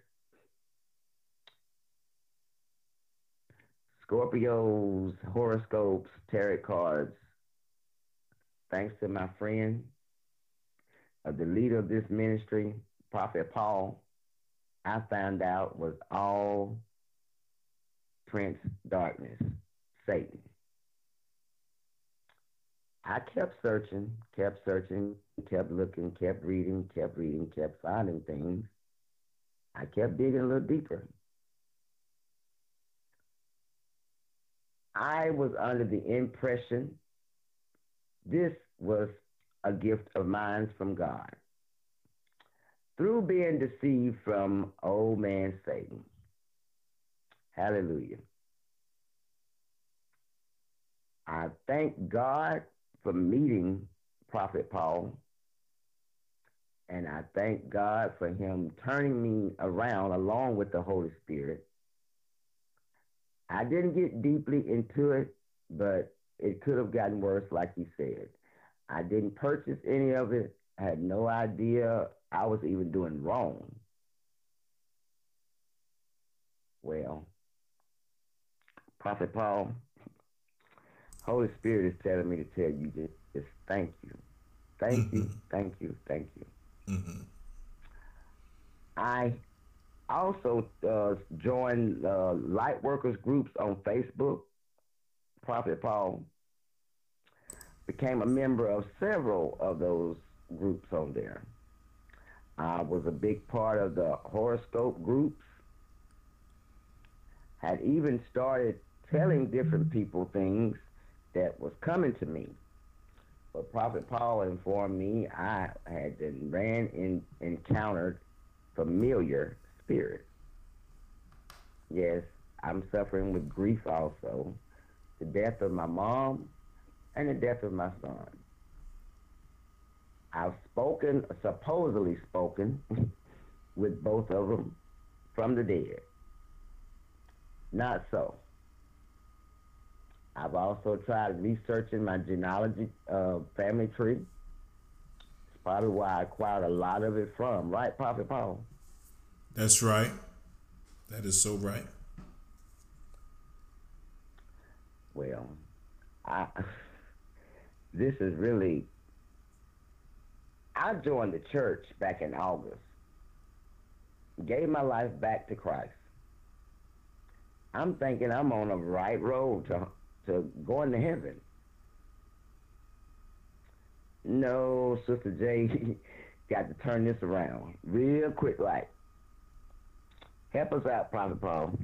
Scorpios, horoscopes, tarot cards. Thanks to my friend, the leader of this ministry, Prophet Paul, I found out was all Prince Darkness, Satan. I kept searching, kept searching, kept looking, kept reading, kept reading, kept finding things. I kept digging a little deeper. I was under the impression this was a gift of minds from God. Through being deceived from old man Satan. Hallelujah. I thank God for meeting Prophet Paul. And I thank God for him turning me around along with the Holy Spirit. I didn't get deeply into it, but it could have gotten worse, like he said. I didn't purchase any of it. I had no idea I was even doing wrong. Well, Prophet Paul, Holy Spirit is telling me to tell you this. Just thank you. Thank you, thank you, thank you. I also uh, joined uh, light workers groups on Facebook. Prophet Paul became a member of several of those groups on there. I was a big part of the horoscope groups. Had even started telling mm-hmm. different people things that was coming to me. But Prophet Paul informed me I had been ran in encountered familiar spirits. Yes, I'm suffering with grief also. The death of my mom and the death of my son. I've spoken, supposedly spoken, with both of them from the dead. Not so. I've also tried researching my genealogy uh, family tree. It's probably where I acquired a lot of it from, right, Prophet Paul? That's right. That is so right. Well, I this is really I joined the church back in August. Gave my life back to Christ. I'm thinking I'm on the right road to to going to heaven. No, Sister J, got to turn this around real quick, like. Help us out, Prophet Paul.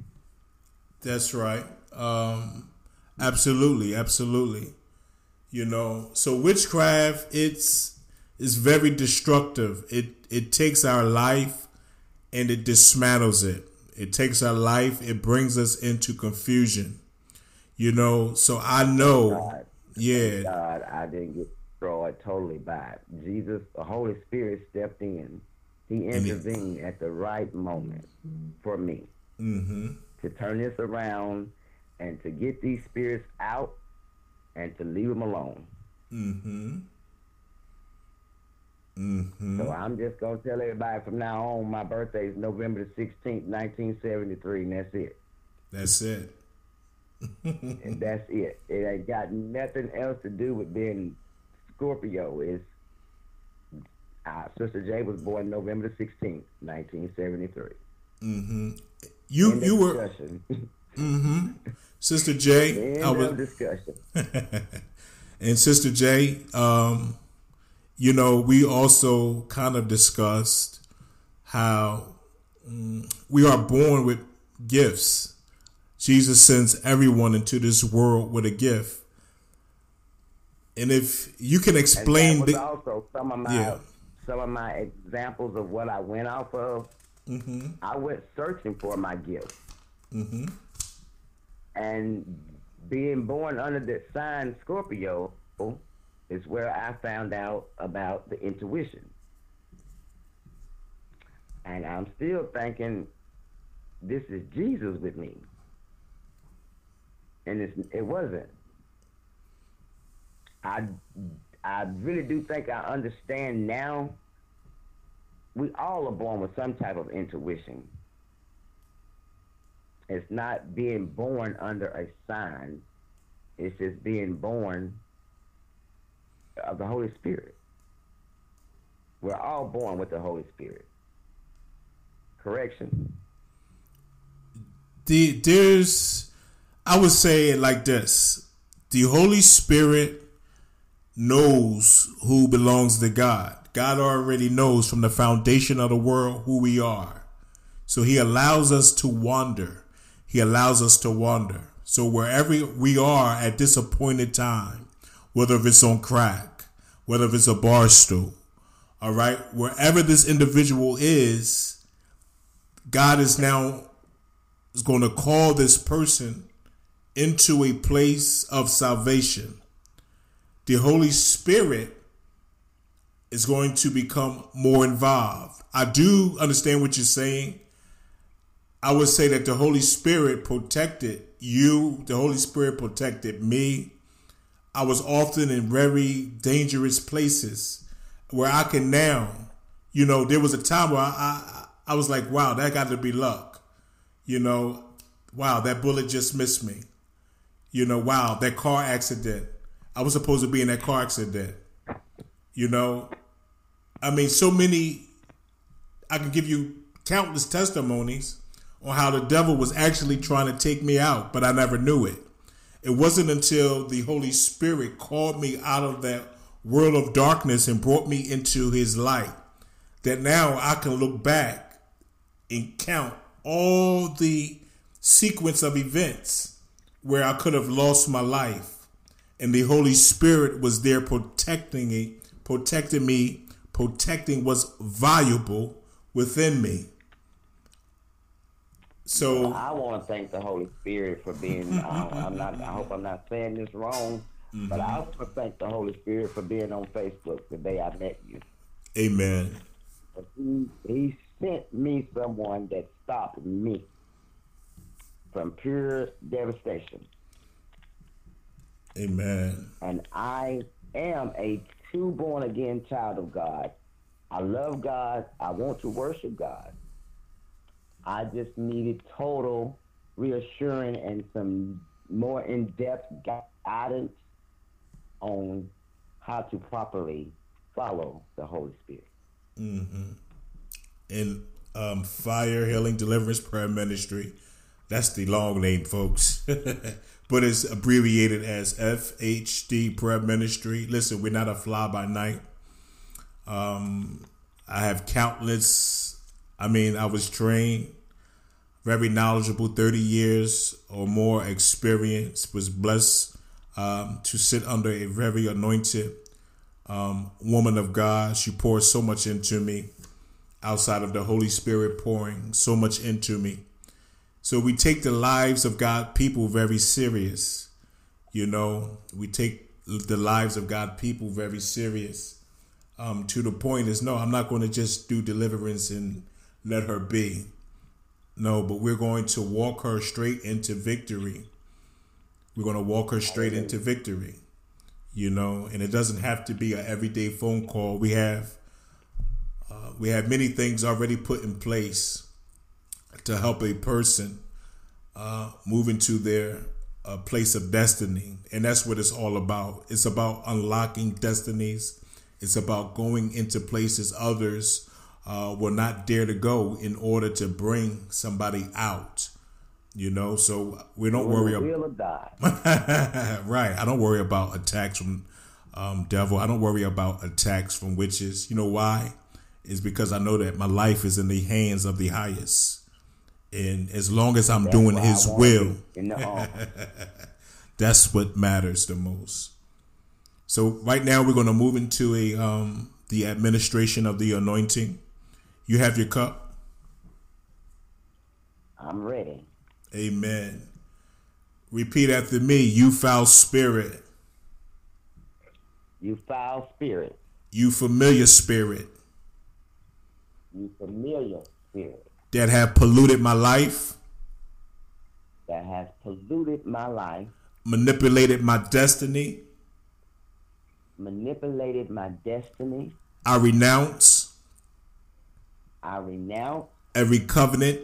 That's right. Um, absolutely, absolutely. You know, so witchcraft it's it's very destructive. It it takes our life and it dismantles it. It takes our life. It brings us into confusion. You know, so I know, God. yeah, God, I didn't get destroyed totally by it. Jesus, the Holy Spirit stepped in. He he- intervened at the right moment for me mm-hmm, to turn this around and to get these spirits out and to leave them alone. mm-hmm, mm-hmm. So I'm just gonna tell everybody from now on, my birthday is November the sixteenth, nineteen seventy three, and that's it. That's it. and that's it. It ain't got nothing else to do with being Scorpio. Is uh, Sister J was born November the sixteenth, nineteen seventy three. Mm-hmm. You you were mm-hmm. Sister J. End I was discussion. And Sister J, um, you know, we also kind of discussed how mm, we are born with gifts. Jesus sends everyone into this world with a gift. And if you can And explain that was the, also some of my Yeah. some of my examples of what I went off of. Mm-hmm. I went searching for my gift. And being born under the sign Scorpio is where I found out about the intuition. And I'm still thinking this is Jesus with me. And it's, it wasn't. I, I really do think I understand now. We all are born with some type of intuition. It's not being born under a sign. It's just being born of the Holy Spirit. We're all born with the Holy Spirit. Correction. the there's I would say it like this. The Holy Spirit knows who belongs to God. God already knows from the foundation of the world who we are. So he allows us to wander. He allows us to wander. So wherever we are at this appointed time, whether if it's on crack, whether if it's a bar stool, all right, wherever this individual is, God is now is going to call this person into a place of salvation. The Holy Spirit is going to become more involved. I do understand what you're saying. I would say that the Holy Spirit protected you, the Holy Spirit protected me. I was often in very dangerous places where I can now, you know, there was a time where I, I, I was like, wow, that got to be luck. You know, wow, that bullet just missed me. You know, wow, that car accident. I was supposed to be in that car accident. You know, I mean, so many, I can give you countless testimonies on how the devil was actually trying to take me out, but I never knew it. It wasn't until the Holy Spirit called me out of that world of darkness and brought me into his light that now I can look back and count all the sequence of events where I could have lost my life. And the Holy Spirit was there protecting it, protecting me, protecting what's valuable within me. So I want to thank the Holy Spirit for being. Uh, I'm not. I hope I'm not saying this wrong, but I want to thank the Holy Spirit for being on Facebook the day I met you. Amen. He He sent me someone that stopped me from pure devastation, Amen. and I am a true born again child of God. I love God. I want to worship God. I just needed total reassuring and some more in-depth guidance on how to properly follow the Holy Spirit. Mm-hmm. in um, Fire Healing Deliverance Prayer Ministry. That's the long name, folks. but it's abbreviated as FHD Prayer Ministry. Listen, we're not a fly by night. Um, I have countless, I mean, I was trained, very knowledgeable, 30 years or more experience, was blessed um, to sit under a very anointed um, woman of God. She poured so much into me outside of the Holy Spirit pouring so much into me. So we take the lives of God people very serious. You know, we take the lives of God people very serious. Um, to the point is, no, I'm not going to just do deliverance and let her be. No, but we're going to walk her straight into victory. We're going to walk her straight into victory. You know, and it doesn't have to be an everyday phone call. We have uh, we have many things already put in place to help a person uh, move into their uh, place of destiny, and that's what it's all about. It's about unlocking destinies. It's about going into places others uh, will not dare to go in order to bring somebody out. You know, so we don't worry about will of God. right. I don't worry about attacks from um, devil. I don't worry about attacks from witches. You know why? Is because I know that my life is in the hands of the highest, and as long as I'm doing His will, be In the ark. that's what matters the most. So right now we're going to move into a um, the administration of the anointing. You have your cup. I'm ready. Amen. Repeat after me. You foul spirit. You foul spirit. You familiar spirit. You familiar spirit that have polluted my life, that has polluted my life, manipulated my destiny. manipulated my destiny. I renounce I renounce every covenant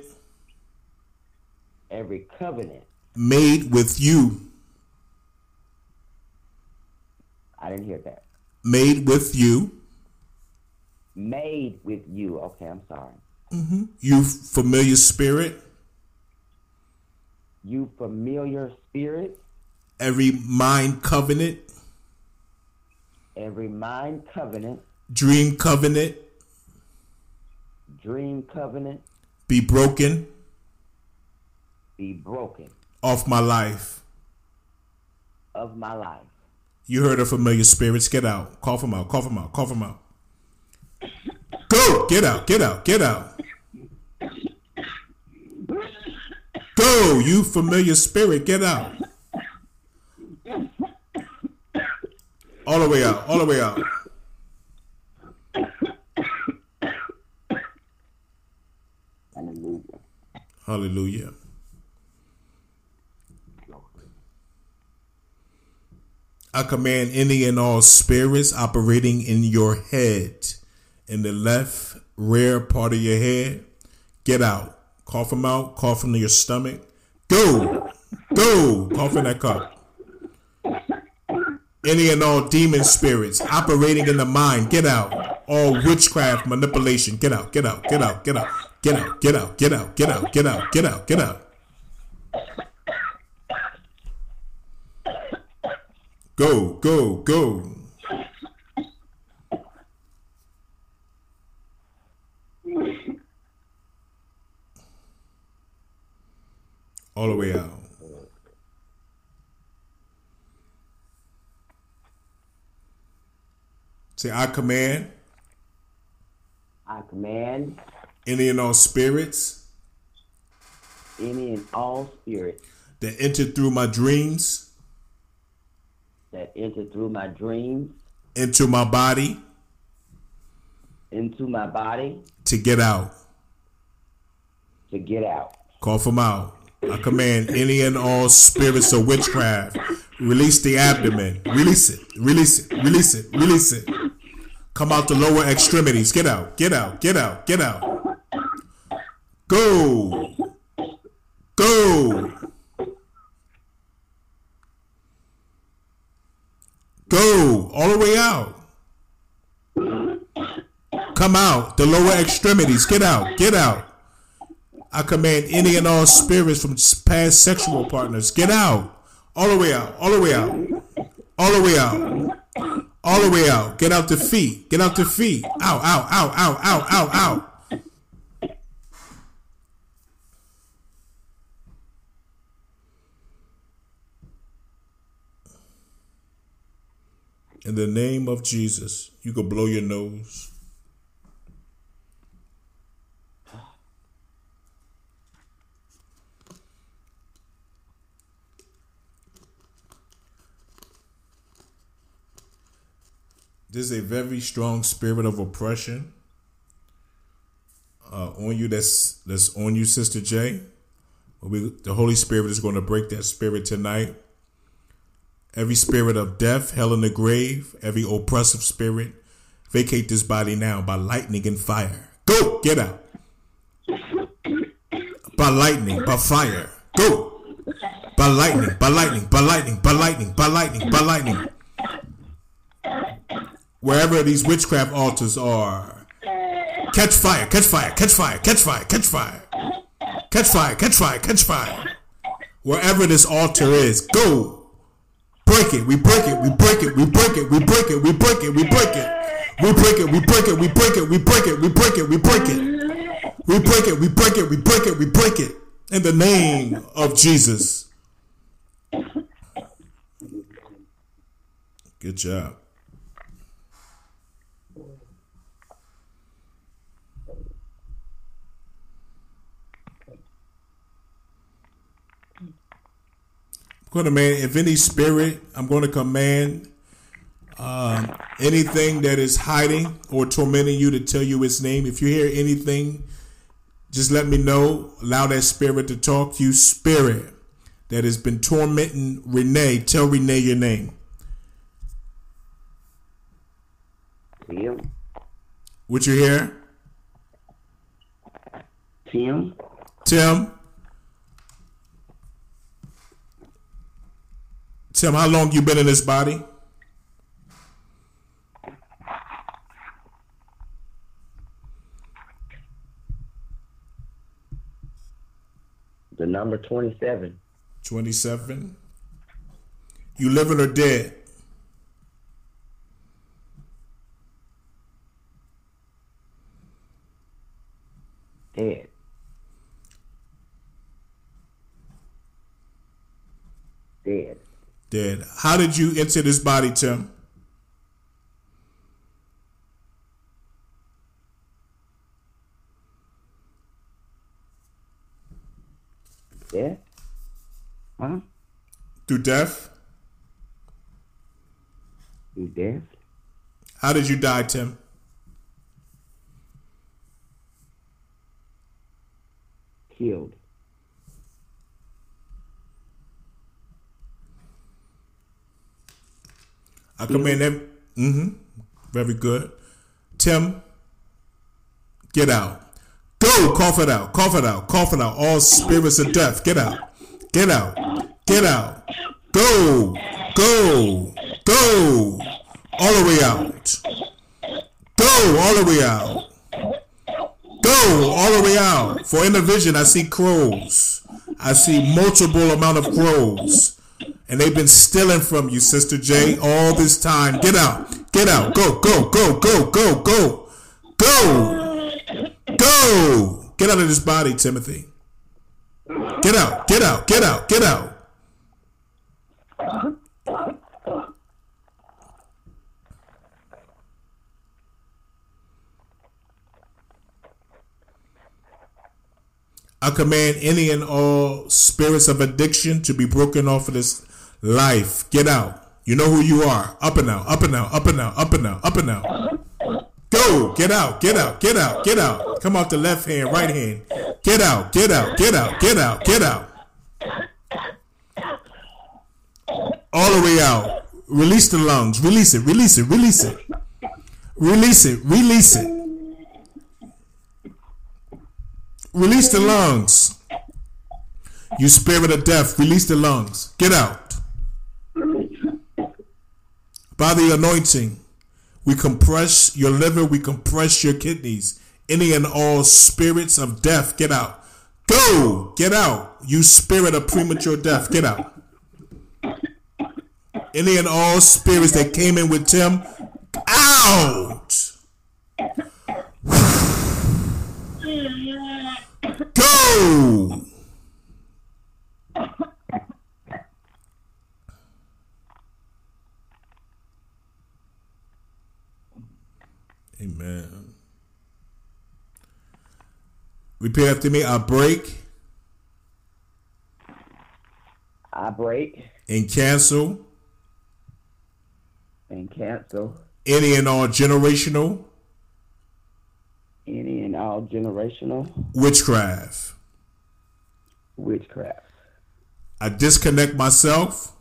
every covenant. made with you, I didn't hear that. made with you, Made with you. Okay, I'm sorry. Mm-hmm. you familiar spirit, You familiar spirit, every mind covenant, every mind covenant, dream covenant dream covenant, be broken be broken off my life. of my life. You heard of familiar spirits. Get out. Cough them out. Cough them out. Cough them out. Go. Get out. Get out. Get out. Go. You familiar spirit. Get out. All the way out. All the way out. Hallelujah. Hallelujah. I command any and all spirits operating in your head, in the left rear part of your head, get out. Cough them out. Cough into your stomach. Go. Go. Cough in that cup. Any and all demon spirits operating in the mind, get out. All witchcraft manipulation, get out, get out, get out, get out, get out, get out, get out, get out, get out, get out, get out. Go, go, go. All the way out. Say, I command I command any and all spirits any and all spirits that entered through my dreams that entered through my dreams into my body into my body to get out. to get out. Cough them out. I command any and all spirits of witchcraft. Release the abdomen. Release it. Release it. Release it. Release it. Come out the lower extremities. Get out. Get out. Get out. Get out. Go. Go. Go. All the way out. Come out. The lower extremities. Get out. Get out. I command any and all spirits from past sexual partners, get out. All the way out. All the way out. All the way out. All the way out. Get out the feet. Get out the feet. Out, out, out, out, out, out, out. In the name of Jesus, you can blow your nose. There's a very strong spirit of oppression uh, on you. That's that's on you, Sister J. The Holy Spirit is going to break that spirit tonight. Every spirit of death, hell, in the grave, every oppressive spirit, vacate this body now by lightning and fire. Go, get out. By lightning, by fire. Go. By lightning, by lightning, by lightning, by lightning, by lightning, by lightning wherever these witchcraft altars are. Catch fire, catch fire, catch fire, catch fire, catch fire. Catch fire, catch fire, catch fire. Wherever this altar is, go. Break it, we break it, we break it, we break it, we break it, we break it, we break it. We break it, we break it, we break it, we break it, we break it, we break it. We break it, we break it, we break it, we break it. In the name of Jesus. Good job. Going to man, if any spirit, I'm going to command um, anything that is hiding or tormenting you to tell you its name. If you hear anything Just let me know. Allow that spirit to talk. You spirit that has been tormenting Renee. Tell Renee your name. Tim. What you hear? Tim. Tim. Tim, how long you been in this body? The number 27. 27. You living or dead? Dead. Dead. Dead. How did you enter this body, Tim? Dead? Huh? Through death? You dead? How did you die, Tim? Killed. I command every. Mm-hmm. Very good. Tim, get out. Go, cough it out, cough it out, cough it out. All spirits of death, get out, get out, get out. Go, go, go, all the way out. Go all the way out. Go all the way out. For in the vision, I see crows. I see multiple amount of crows. And they've been stealing from you, Sister J, all this time. Get out. Get out. Go, go, go, go, go, go. Go. Go. Get out of this body, Timothy. Get out. Get out. Get out. Get out. I command any and all spirits of addiction to be broken off of this life. Get out. You know who you are. Up and out, up and out, up and out, up and out, up and out. Go. Get out, get out, get out, get out. Come off the left hand, right hand. Get out, get out, get out, get out, get out. All the way out. Release the lungs. Release it, release it, release it. Release it, release it. Release the lungs. You spirit of death, release the lungs. Get out. By the anointing, we compress your liver, we compress your kidneys. Any and all spirits of death, get out. Go! Get out. You spirit of premature death, get out. Any and all spirits that came in with Tim, out! Go! Amen. Repeat after me. I break I break and cancel and cancel any and all generational any and all generational? Witchcraft. witchcraft. I disconnect myself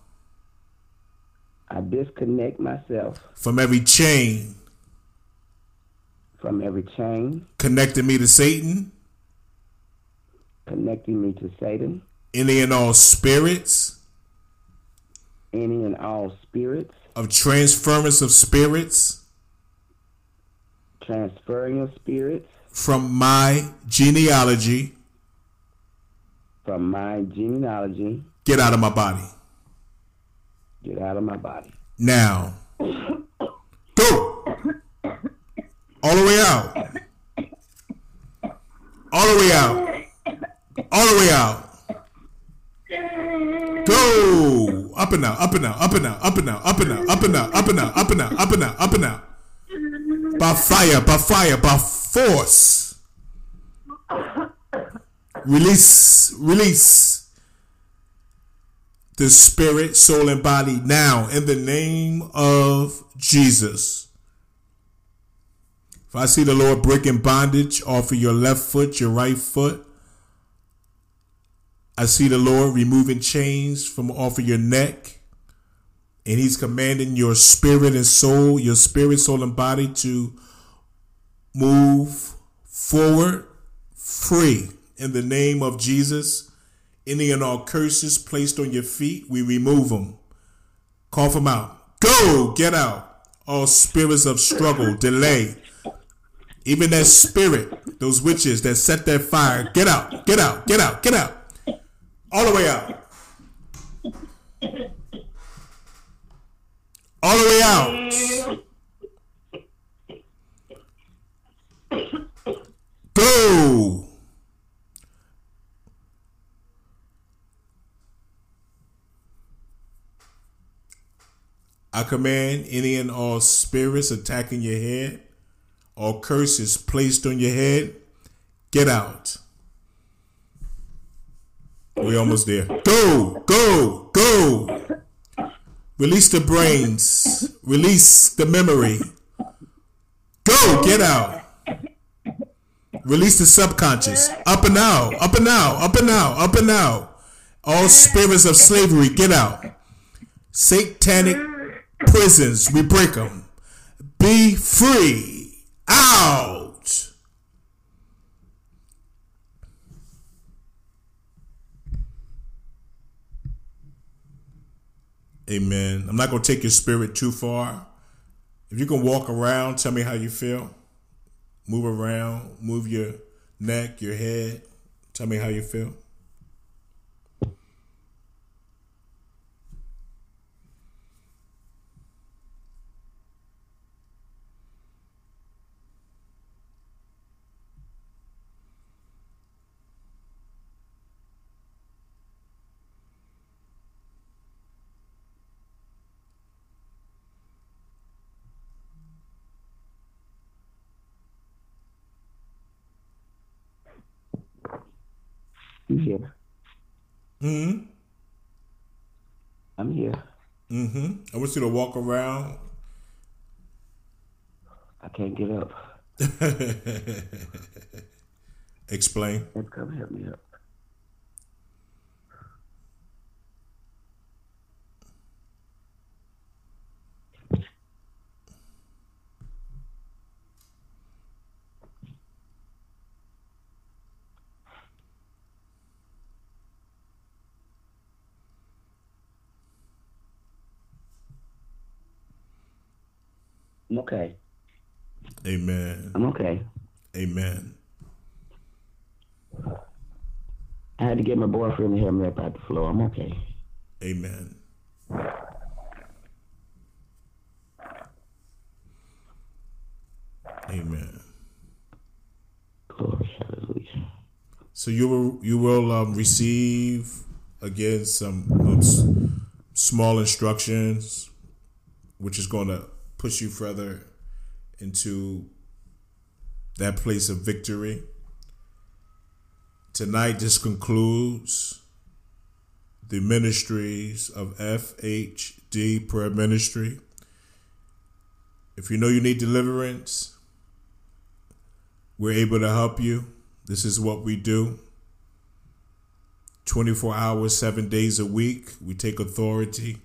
I disconnect myself. from every chain. From every chain. Connecting me to Satan, connecting me to Satan, any and all spirits. Any and all spirits, of transference of spirits transferring of spirits from my genealogy. from my genealogy, Get out of my body. get out of my body. Now. Go. All the way out. All the way out. All the way out. Go. Up and out, up and out, up and out, up and out, up and out, up and out, up and out, up and out, up and out, up and out. By fire, by fire, by force. Release, release the spirit, soul, and body now in the name of Jesus. If I see the Lord breaking bondage off of your left foot, your right foot, I see the Lord removing chains from off of your neck, and He's commanding your spirit and soul, your spirit, soul, and body to move forward free in the name of Jesus. Any and all curses placed on your feet, we remove them. Cough them out. Go, get out. All spirits of struggle, delay, even that spirit, those witches that set that fire, get out, get out, get out, get out. All the way out. All the way out. Go. I command any and all spirits attacking your head, all curses placed on your head, get out. We're almost there. Go, go, go. Release the brains. Release the memory. Go, get out. Release the subconscious. Up and out, up and out, up and out, up and out. All spirits of slavery, get out. Satanic prisons, we break them. Be free. Out. Amen. I'm not going to take your spirit too far. If you can walk around, tell me how you feel. Move around, move your neck, your head. Tell me how you feel. You here? hmm I'm here. hmm I want you to walk around. I can't get up. Explain. Let's come help me up. I'm okay. Amen. I'm okay. Amen. I had to get my boyfriend to help me up out the floor. I'm okay. Amen. Amen. Glory, hallelujah. So you will you will um, receive again some um, small instructions, which is going to push you further into that place of victory. Tonight, this concludes the ministries of FHD Prayer Ministry. If you know you need deliverance, we're able to help you. This is what we do. 24 hours, seven days a week. We take authority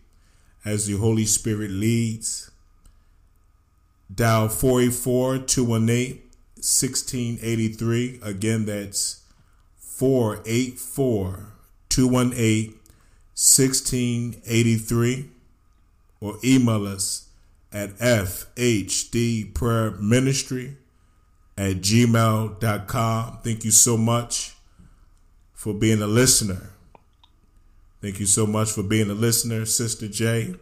as the Holy Spirit leads. Dial 484 218 1683. Again, that's 484 218 1683. Or email us at fhdprayerministry at gmail.com. Thank you so much for being a listener. Thank you so much for being a listener, Sister J.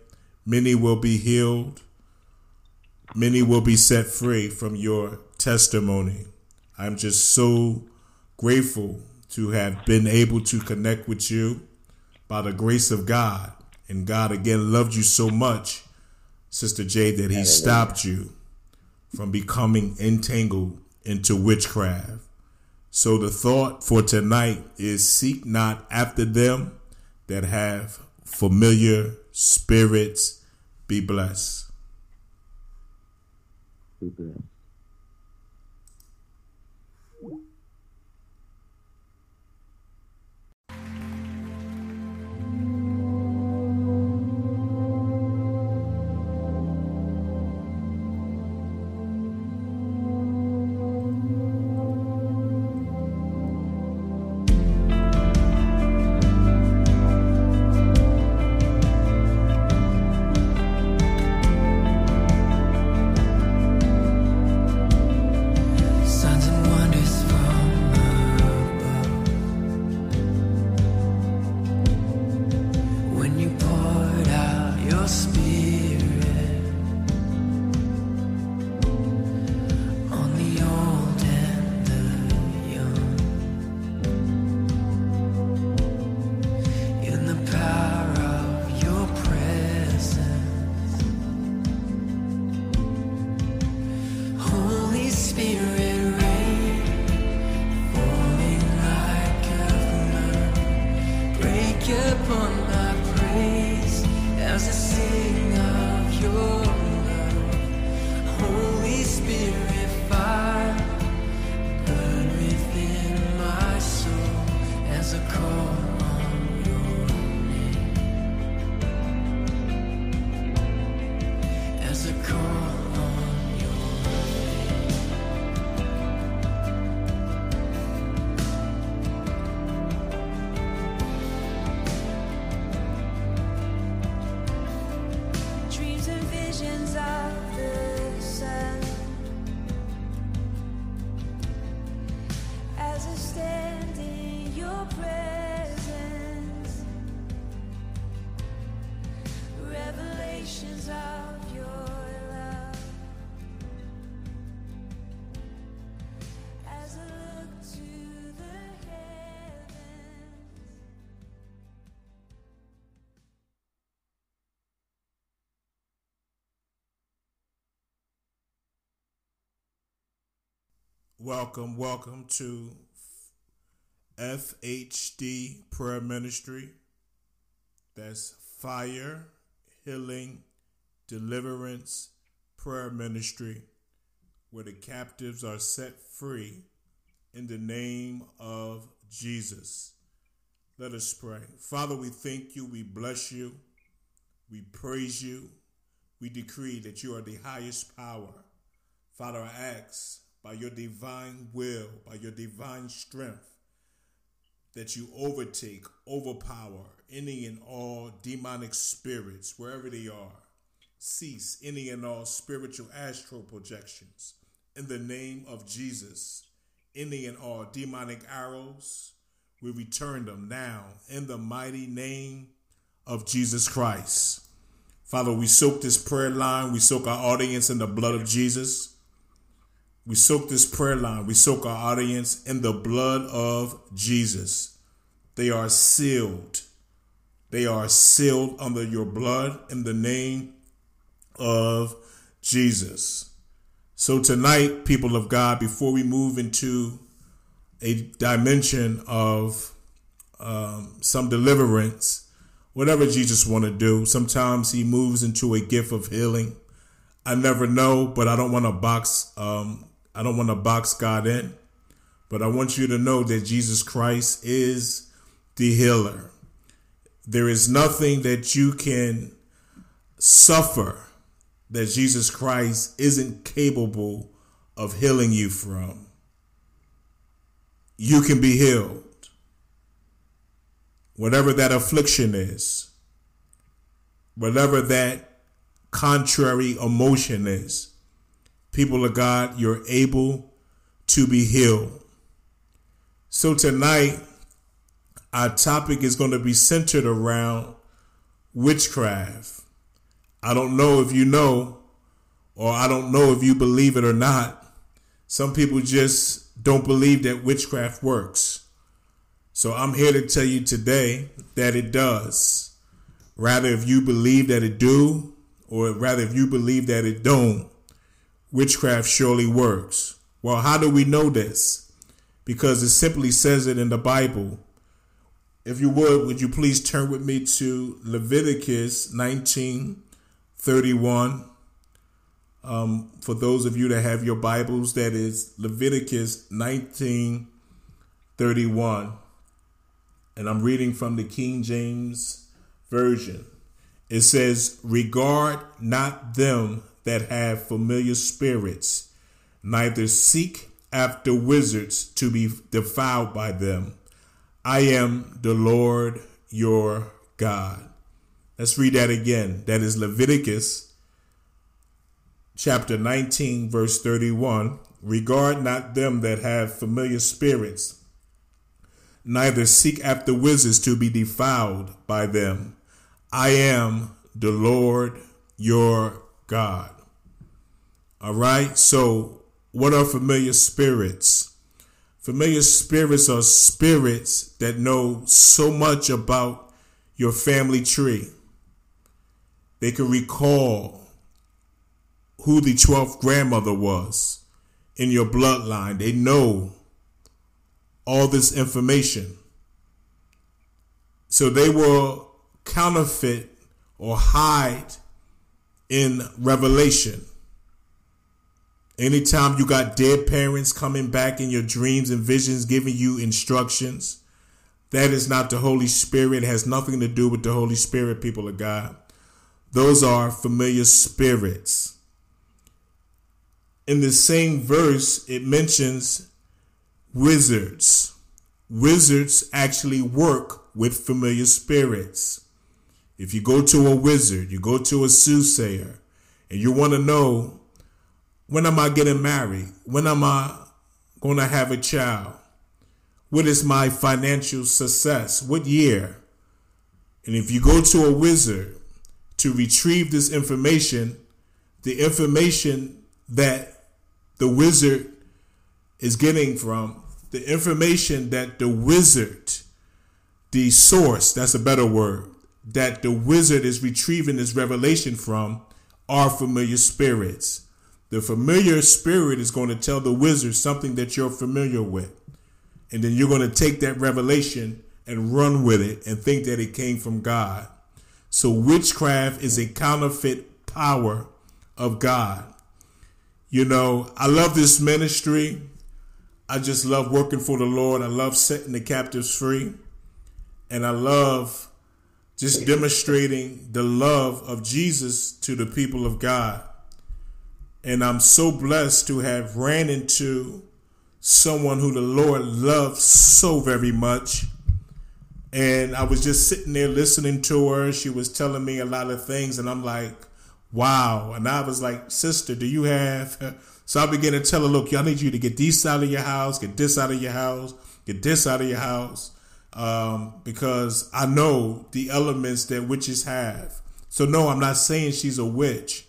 Many will be healed. Many will be set free from your testimony. I'm just so grateful to have been able to connect with you by the grace of God. And God again loved you so much, Sister J, that He stopped you from becoming entangled into witchcraft. So the thought for tonight is seek not after them that have familiar spirits. Be blessed. Be blessed. Welcome, welcome to FHD Prayer Ministry. That's Fire, Healing, Deliverance Prayer Ministry, where the captives are set free in the name of Jesus. Let us pray. Father, we thank you, we bless you, we praise you, we decree that you are the highest power. Father, I ask by your divine will, by your divine strength, that you overtake, overpower any and all demonic spirits, wherever they are. Cease any and all spiritual astral projections. In the name of Jesus, any and all demonic arrows, we return them now in the mighty name of Jesus Christ. Father, we soak this prayer line, we soak our audience in the blood of Jesus. We soak this prayer line, we soak our audience in the blood of Jesus. They are sealed. They are sealed under your blood in the name of Jesus. So tonight, people of God, before we move into a dimension of um, some deliverance, whatever Jesus want to do, sometimes he moves into a gift of healing. I never know, but I don't want to box. Um, I don't want to box God in, but I want you to know that Jesus Christ is the healer. There is nothing that you can suffer that Jesus Christ isn't capable of healing you from. You can be healed. Whatever that affliction is, whatever that contrary emotion is, people of God, you're able to be healed. So tonight, our topic is going to be centered around witchcraft. I don't know if you know, or I don't know if you believe it or not. Some people just don't believe that witchcraft works. So I'm here to tell you today that it does. Rather, if you believe that it do, or rather if you believe that it don't, witchcraft surely works. Well, how do we know this? Because it simply says it in the Bible. If you would, would you please turn with me to Leviticus 19 31. Um, for those of you that have your Bibles, that is Leviticus 19 31. And I'm reading from the King James Version. It says, Regard not them that have familiar spirits, neither seek after wizards to be defiled by them. I am the Lord your God. Let's read that again. That is Leviticus chapter 19, verse 31. Regard not them that have familiar spirits, neither seek after wizards to be defiled by them. I am the Lord your God. All right. So, what are familiar spirits? Familiar spirits are spirits that know so much about your family tree. They can recall who the 12th grandmother was in your bloodline. They know all this information. So they will counterfeit or hide in revelation. Anytime you got dead parents coming back in your dreams and visions giving you instructions, that is not the Holy Spirit. It has nothing to do with the Holy Spirit, people of God. Those are familiar spirits. In the same verse, it mentions wizards. Wizards actually work with familiar spirits. If you go to a wizard, you go to a soothsayer, and you want to know when am I getting married? When am I going to have a child? What is my financial success? What year? And if you go to a wizard to retrieve this information, the information that the wizard is getting from, the information that the wizard, the source, that's a better word, that the wizard is retrieving this revelation from are familiar spirits. The familiar spirit is going to tell the wizard something that you're familiar with. And then you're going to take that revelation and run with it and think that it came from God. So witchcraft is a counterfeit power of God. You know, I love this ministry. I just love working for the Lord. I love setting the captives free. And I love just demonstrating the love of Jesus to the people of God. And I'm so blessed to have ran into someone who the Lord loves so very much. And I was just sitting there listening to her. She was telling me a lot of things, and I'm like, wow. And I was like, sister, do you have. So I began to tell her, look, y'all need you to get this out of your house, get this out of your house, get this out of your house. Um, because I know the elements that witches have. So, no, I'm not saying she's a witch,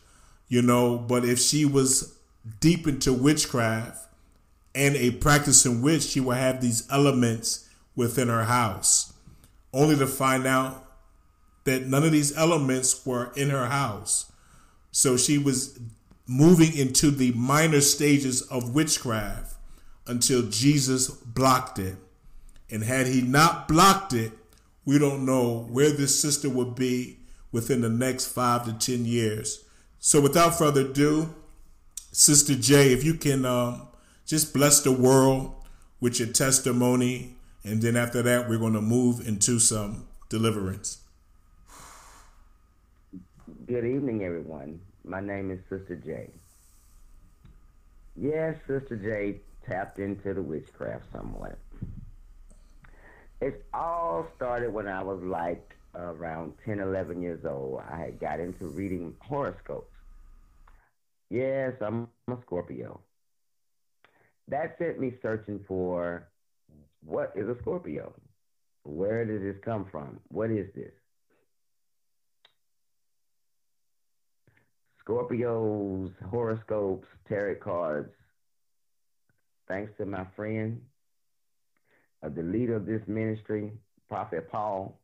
you know, but if she was deep into witchcraft and a practicing witch, she would have these elements within her house, only to find out that none of these elements were in her house. So she was moving into the minor stages of witchcraft until Jesus blocked it. And had he not blocked it, we don't know where this sister would be within the next five to 10 years. So without further ado, Sister J, if you can um, just bless the world with your testimony. And then after that, we're going to move into some deliverance. Good evening, everyone. My name is Sister J. Yes, Sister J tapped into the witchcraft somewhat. It all started when I was like around 10, 11 years old. I had got into reading horoscopes. Yes, I'm a Scorpio. That sent me searching for what is a Scorpio? Where did this come from? What is this? Scorpios, horoscopes, tarot cards. Thanks to my friend, uh, the leader of this ministry, Prophet Paul,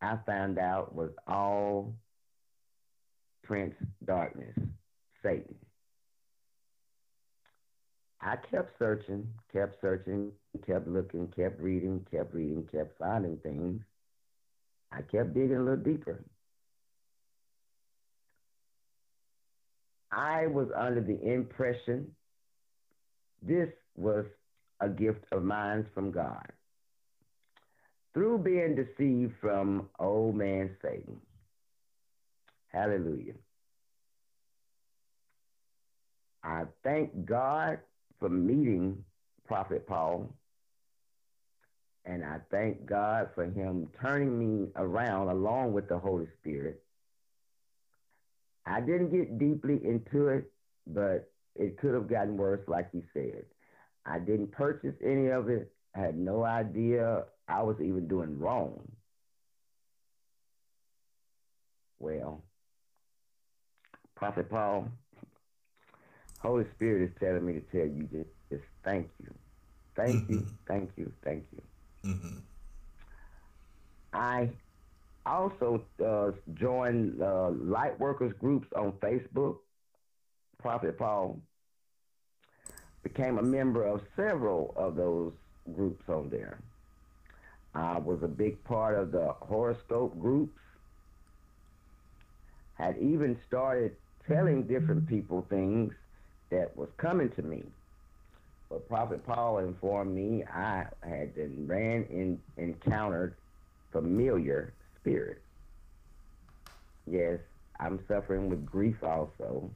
I found out was all Prince Darkness, Satan. I kept searching, kept searching, kept looking, kept reading, kept reading, kept finding things. I kept digging a little deeper. I was under the impression this was a gift of minds from God. Through being deceived from old man Satan. Hallelujah. I thank God for meeting Prophet Paul. And I thank God for him turning me around along with the Holy Spirit. I didn't get deeply into it, but it could have gotten worse, like he said. I didn't purchase any of it. I had no idea I was even doing wrong. Well, Prophet Paul, Holy Spirit is telling me to tell you just, just thank you. Thank you, thank you, thank you. I also uh, joined uh, light workers groups on Facebook. Prophet Paul became a member of several of those groups on there. I was a big part of the horoscope groups. Had even started telling mm-hmm. different people things that was coming to me. But Prophet Paul informed me I had been ran in encountered familiar spirits. Yes, I'm suffering with grief also.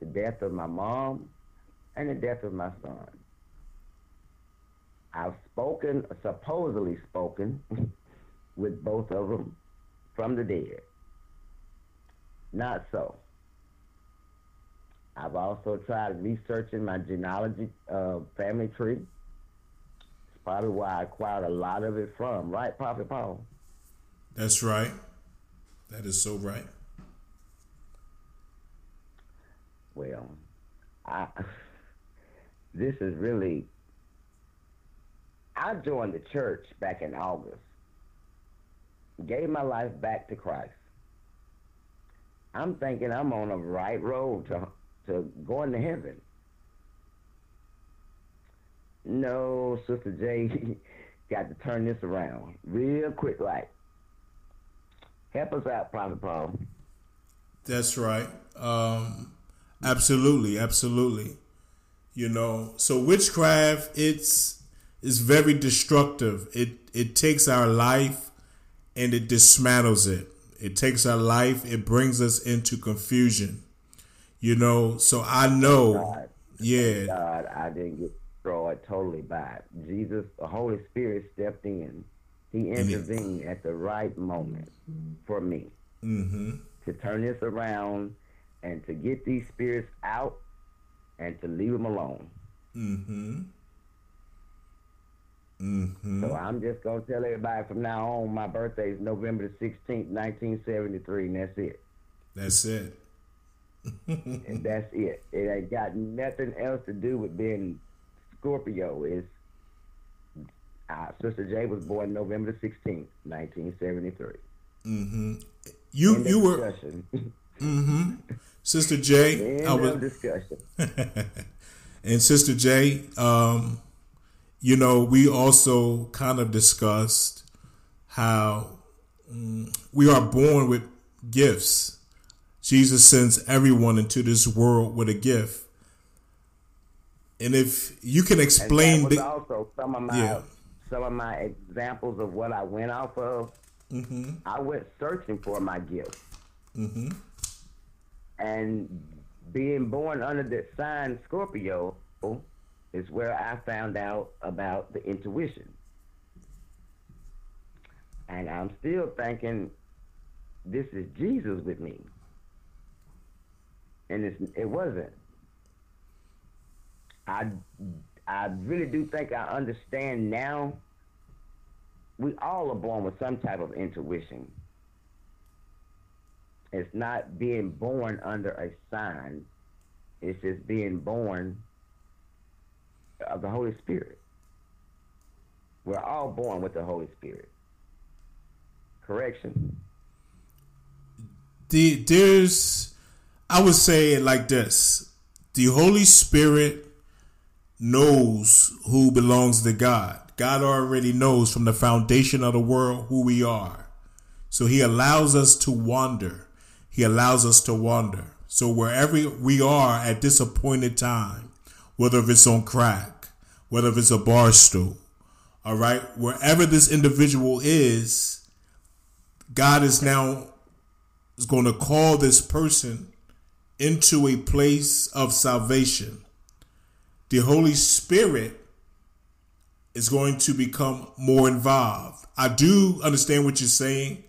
The death of my mom and the death of my son. I've spoken, supposedly spoken, with both of them from the dead. Not so. I've also tried researching my genealogy uh, family tree. It's probably where I acquired a lot of it from, right, Prophet Paul? That's right. That is so right. Well, I this is really I joined the church back in August. Gave my life back to Christ. I'm thinking I'm on the right road to to going to heaven. No, Sister J, got to turn this around real quick, like. Help us out, Prophet Paul. That's right. Um, absolutely, absolutely. You know, so witchcraft it's is very destructive. It it takes our life and it dismantles it. It takes our life. It brings us into confusion. You know, so I know, God. yeah, God, I didn't get destroyed totally by it. Jesus, the Holy Spirit stepped in. He he- intervened at the right moment for me mm-hmm, to turn this around and to get these spirits out and to leave them alone. mm-hmm, mm-hmm. So I'm just gonna tell everybody from now on, my birthday is November the sixteenth, nineteen seventy three, and that's it. That's it. and that's it. It ain't got nothing else to do with being Scorpio. It's uh, Sister J was born November the sixteenth, nineteen seventy three. Mm-hmm. You you were. mm-hmm. Sister J. End I was discussion. and Sister J, um, you know, we also kind of discussed how mm, we are born with gifts. Jesus sends everyone into this world with a gift. And if you can And explain that was the, also some of my Yeah. some of my examples of what I went off of. Mm-hmm. I went searching for my gift. Mhm. And being born under the sign Scorpio is where I found out about the intuition. And I'm still thinking this is Jesus with me. And it's, it wasn't. I, I really do think I understand now. We all are born with some type of intuition. It's not being born under a sign. It's just being born of the Holy Spirit. We're all born with the Holy Spirit. Correction. the there's I would say it like this. The Holy Spirit knows who belongs to God. God already knows from the foundation of the world who we are. So he allows us to wander. He allows us to wander. So wherever we are at this appointed time, whether if it's on crack, whether if it's a bar stool, all right, wherever this individual is, God is now is going to call this person into a place of salvation. The Holy Spirit is going to become more involved. I do understand what you're saying.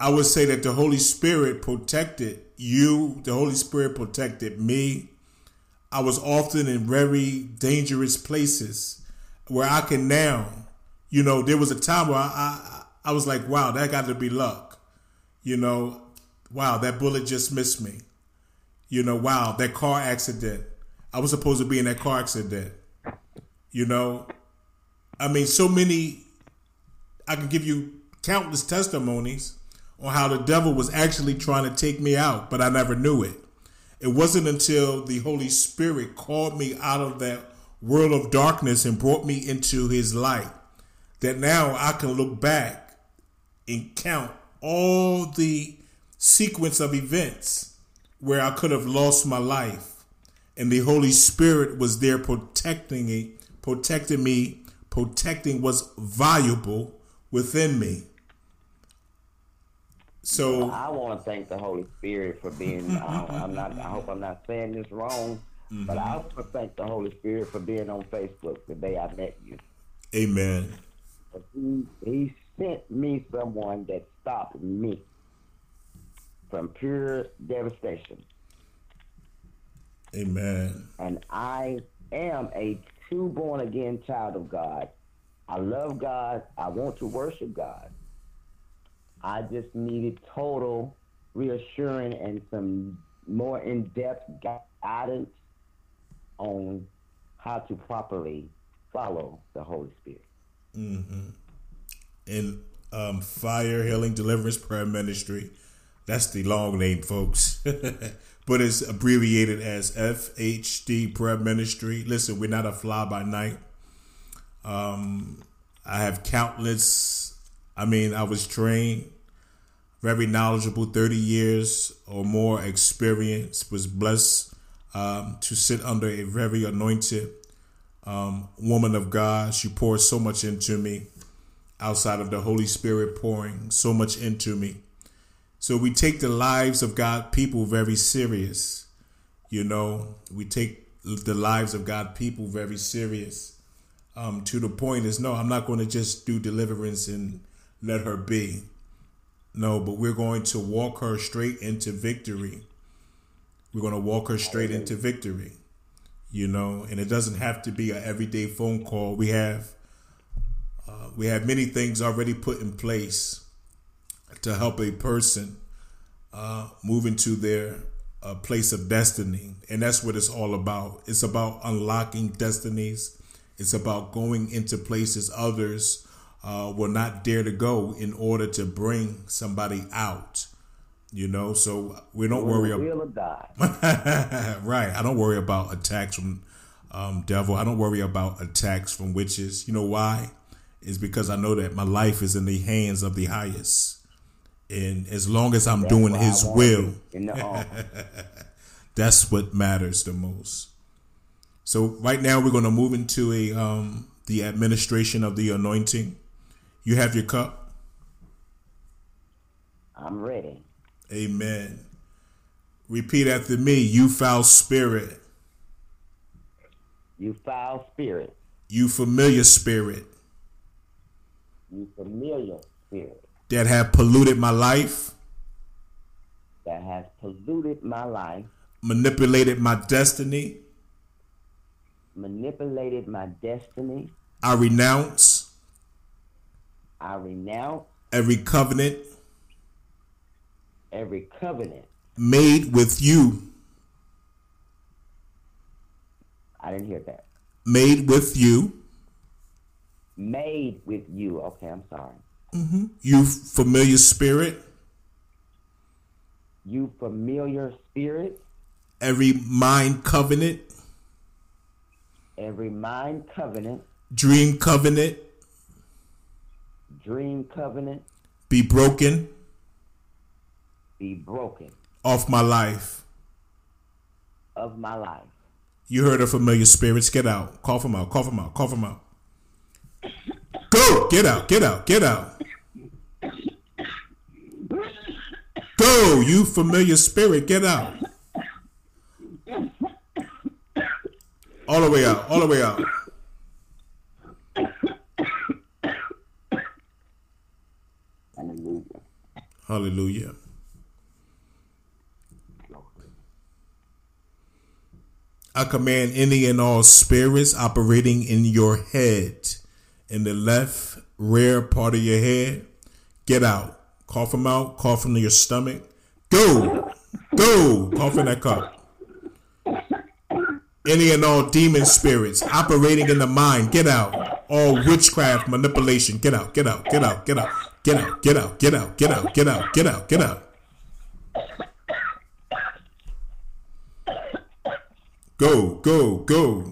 I would say that the Holy Spirit protected you, the Holy Spirit protected me. I was often in very dangerous places where I can now, you know, there was a time where I, I, I was like, wow, that got to be luck. You know, wow, that bullet just missed me. You know, wow, that car accident. I was supposed to be in that car accident. You know, I mean, so many, I can give you countless testimonies on how the devil was actually trying to take me out, but I never knew it. It wasn't until the Holy Spirit called me out of that world of darkness and brought me into his light that now I can look back and count all the sequence of events where I could have lost my life. And the Holy Spirit was there protecting it, protecting me, protecting what's valuable within me. So I want to thank the Holy Spirit for being. I, I'm not. I hope I'm not saying this wrong, but I mm-hmm. want to thank the Holy Spirit for being on Facebook the day I met you. Amen. He, he sent me someone that stopped me from pure devastation. Amen. And I am a true born again child of God. I love God. I want to worship God. I just needed total reassuring and some more in depth guidance on how to properly follow the Holy Spirit. in um, Fire Healing Deliverance Prayer Ministry. That's the long name, folks. but it's abbreviated as FHD Prayer Ministry. Listen, we're not a fly by night. Um, I have countless, I mean, I was trained, very knowledgeable, 30 years or more experience, was blessed um, to sit under a very anointed um, woman of God. She poured so much into me outside of the Holy Spirit pouring so much into me. So we take the lives of God people very serious. You know, we take the lives of God people very serious. Um, to the point is, no, I'm not going to just do deliverance and let her be. No, but we're going to walk her straight into victory. We're going to walk her straight into victory. You know, and it doesn't have to be an everyday phone call. We have uh, we have many things already put in place to help a person uh, move into their uh, place of destiny. And that's what it's all about. It's about unlocking destinies, it's about going into places others uh, will not dare to go in order to bring somebody out. You know, so we don't worry about will of God. right. I don't worry about attacks from um, devil. I don't worry about attacks from witches. You know why? Is because I know that my life is in the hands of the highest, and as long as I'm That's doing His will, be, in the ark. that's what matters the most. So right now we're going to move into a um, the administration of the anointing. You have your cup. I'm ready. Amen. Repeat after me. You foul spirit. You foul spirit. You familiar spirit You familiar spirit that have polluted my life, that has polluted my life, manipulated my destiny. manipulated my destiny. I renounce I renounce every covenant every covenant. made with you, I didn't hear that. made with you, Made with you. Okay, I'm sorry. Mm-hmm. you familiar spirit, You familiar spirit, every mind covenant, every mind covenant, dream covenant dream covenant be broken be broken off my life. of my life. You heard of familiar spirits. Get out. Cough them out. Cough them out. Cough them out. Go. Get out. Get out. Get out. Go. You familiar spirit. Get out. All the way out. All the way out. Hallelujah. Hallelujah. I command any and all spirits operating in your head, in the left rear part of your head, get out. Cough them out. Cough into your stomach. Go. Go. Cough in that cup. Any and all demon spirits operating in the mind, get out. All witchcraft manipulation, get out, get out, get out, get out, get out, get out, get out, get out, get out, get out, get out. Go, go, go.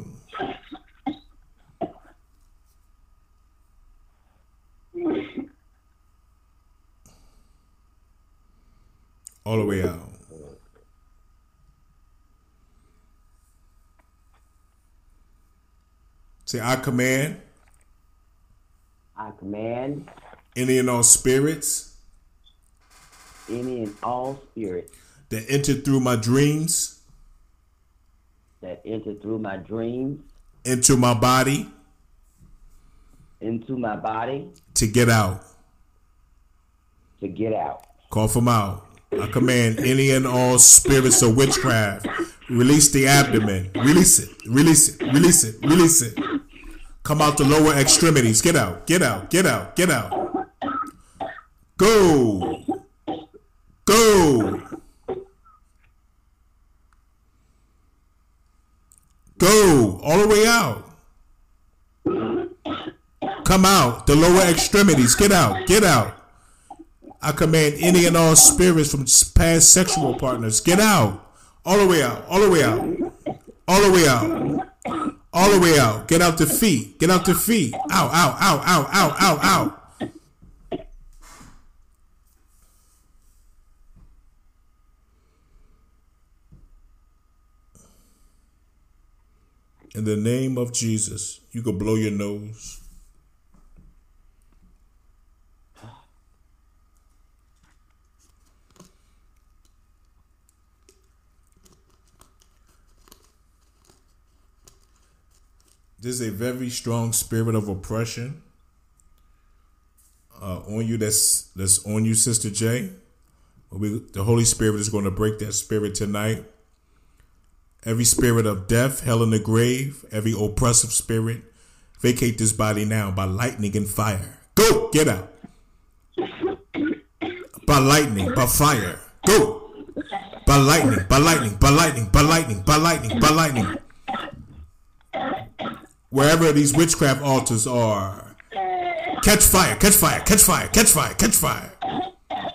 All the way out. Say, I command I command any and all spirits any and all spirits that entered through my dreams that entered through my dreams into my body into my body to get out. to get out. Cough them out. I command any and all spirits of witchcraft. Release the abdomen. Release it. Release it. Release it. Release it. Come out the lower extremities. Get out. Get out. Get out. Get out. Go. Go. Go. All the way out. Come out. The lower extremities. Get out. Get out. I command any and all spirits from past sexual partners, get out. All the way out. All the way out. All the way out. All the way out. Get out the feet. Get out the feet. Out, out, out, out, out, out, out. In the name of Jesus, you could blow your nose. There's a very strong spirit of oppression uh, on you. That's that's on you, Sister J. We, the Holy Spirit is going to break that spirit tonight. Every spirit of death, hell in the grave, every oppressive spirit, vacate this body now by lightning and fire. Go, get out. By lightning, by fire. Go. By lightning, by lightning, by lightning, by lightning, by lightning, by lightning. Wherever these witchcraft altars are, catch fire, catch fire, catch fire, catch fire, catch fire.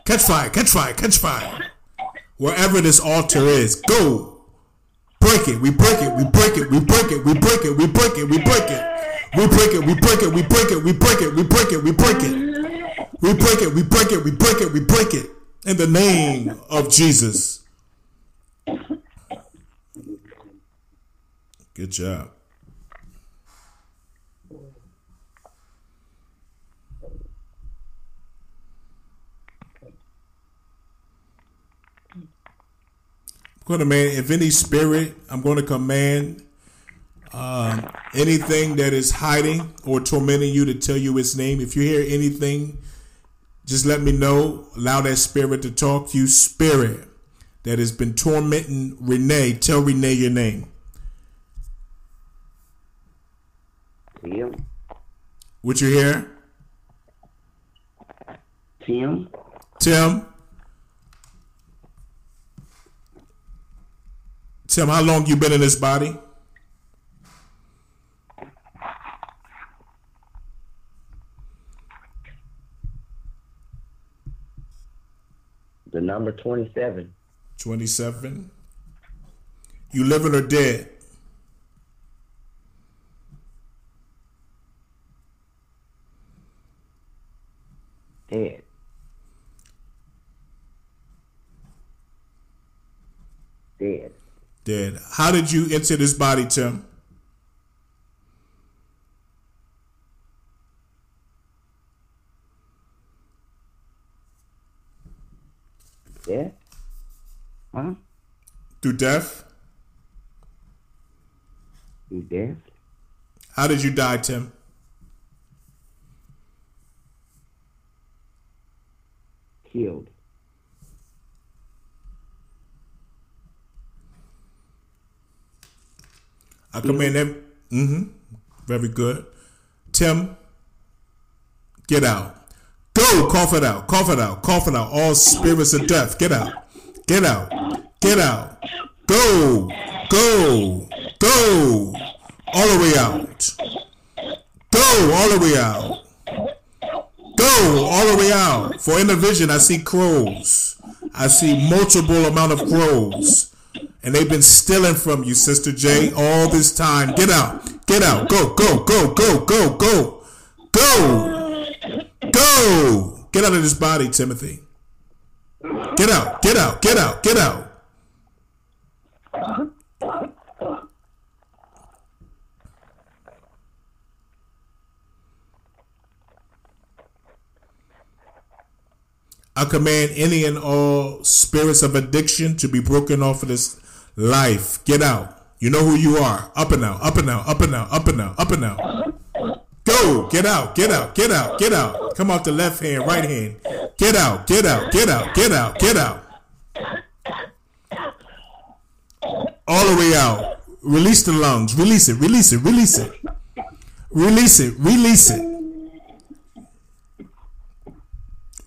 Catch fire, catch fire, catch fire. Wherever this altar is, go break it, we break it, we break it, we break it, we break it, we break it, we break it. We break it, we break it, we break it, we break it, we break it, we break it. We break it, we break it, we break it, we break it. In the name of Jesus. Good job. Going to man, if any spirit, I'm going to command um, anything that is hiding or tormenting you to tell you its name. If you hear anything, just let me know. Allow that spirit to talk you. Spirit that has been tormenting Renee, tell Renee your name. Tim, What you hear? Tim, Tim? Tim, how long you been in this body? the number 27. 27. You living or dead? Dead. Dead. Dead. How did you enter this body, Tim? Dead? Huh? Through death? You death? How did you die, Tim? Killed. I command them. Mm-hmm. Very good. Tim, get out. Go, cough it out, cough it out, cough it out. All spirits of death, get out, get out, get out. Go, go, go, all the way out. Go, all the way out. Go, all the way out. For in the vision, I see crows. I see multiple amount of crows. And they've been stealing from you, Sister J, all this time. Get out. Get out. Go, go, go, go, go, go. Go. Go. Get out of this body, Timothy. Get out. Get out. Get out. Get out. I command any and all spirits of addiction to be broken off of this life. Get out. You know who you are. Up and out, up and out, up and out, up and out, up and out. Go. Get out, get out, get out, get out. Come off the left hand, right hand. Get out, get out, get out, get out, get out. All the way out. Release the lungs. Release it, release it, release it. Release it, release it.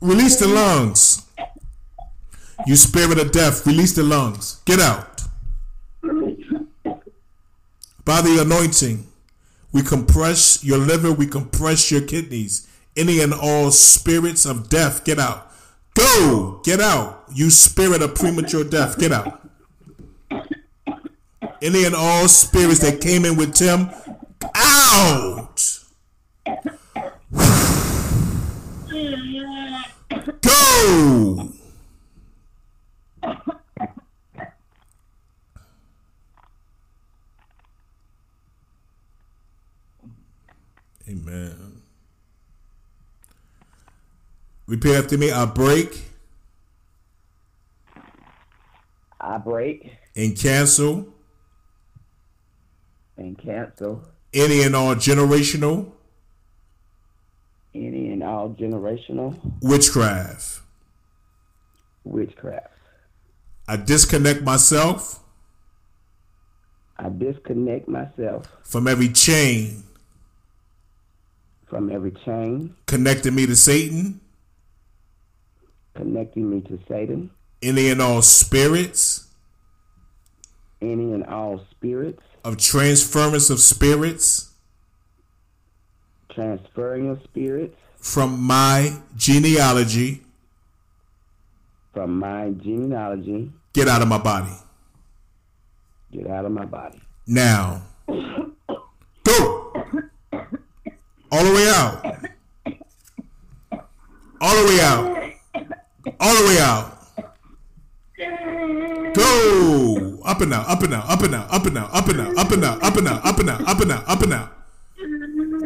Release the lungs. You spirit of death, release the lungs. Get out. By the anointing, we compress your liver, we compress your kidneys. Any and all spirits of death, get out. Go! Get out. You spirit of premature death. Get out. Any and all spirits that came in with Tim, out! Go! Amen. Repeat after me. I break I break and cancel and cancel any and all generational any and all generational witchcraft. witchcraft. I disconnect myself I disconnect myself from every chain from every chain connecting me to Satan, connecting me to Satan, any and all spirits any and all spirits, of transference of spirits transferring of spirits from my genealogy. from my genealogy, Get out of my body. get out of my body. Now. All the way out. All the way out. All the way out. Go. Up and out, up and out, up and out, up and out, up and out, up and out, up and out, up and out, up and out, up and out.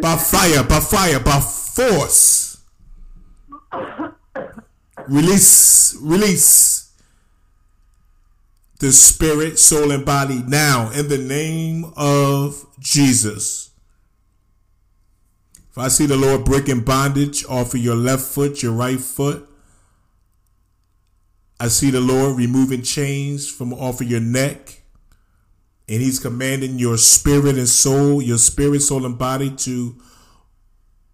By fire, by fire, by force. Release, release the spirit, soul, and body now in the name of Jesus. I see the Lord breaking bondage off of your left foot, your right foot, I see the Lord removing chains from off of your neck, and He's commanding your spirit and soul, your spirit, soul, and body to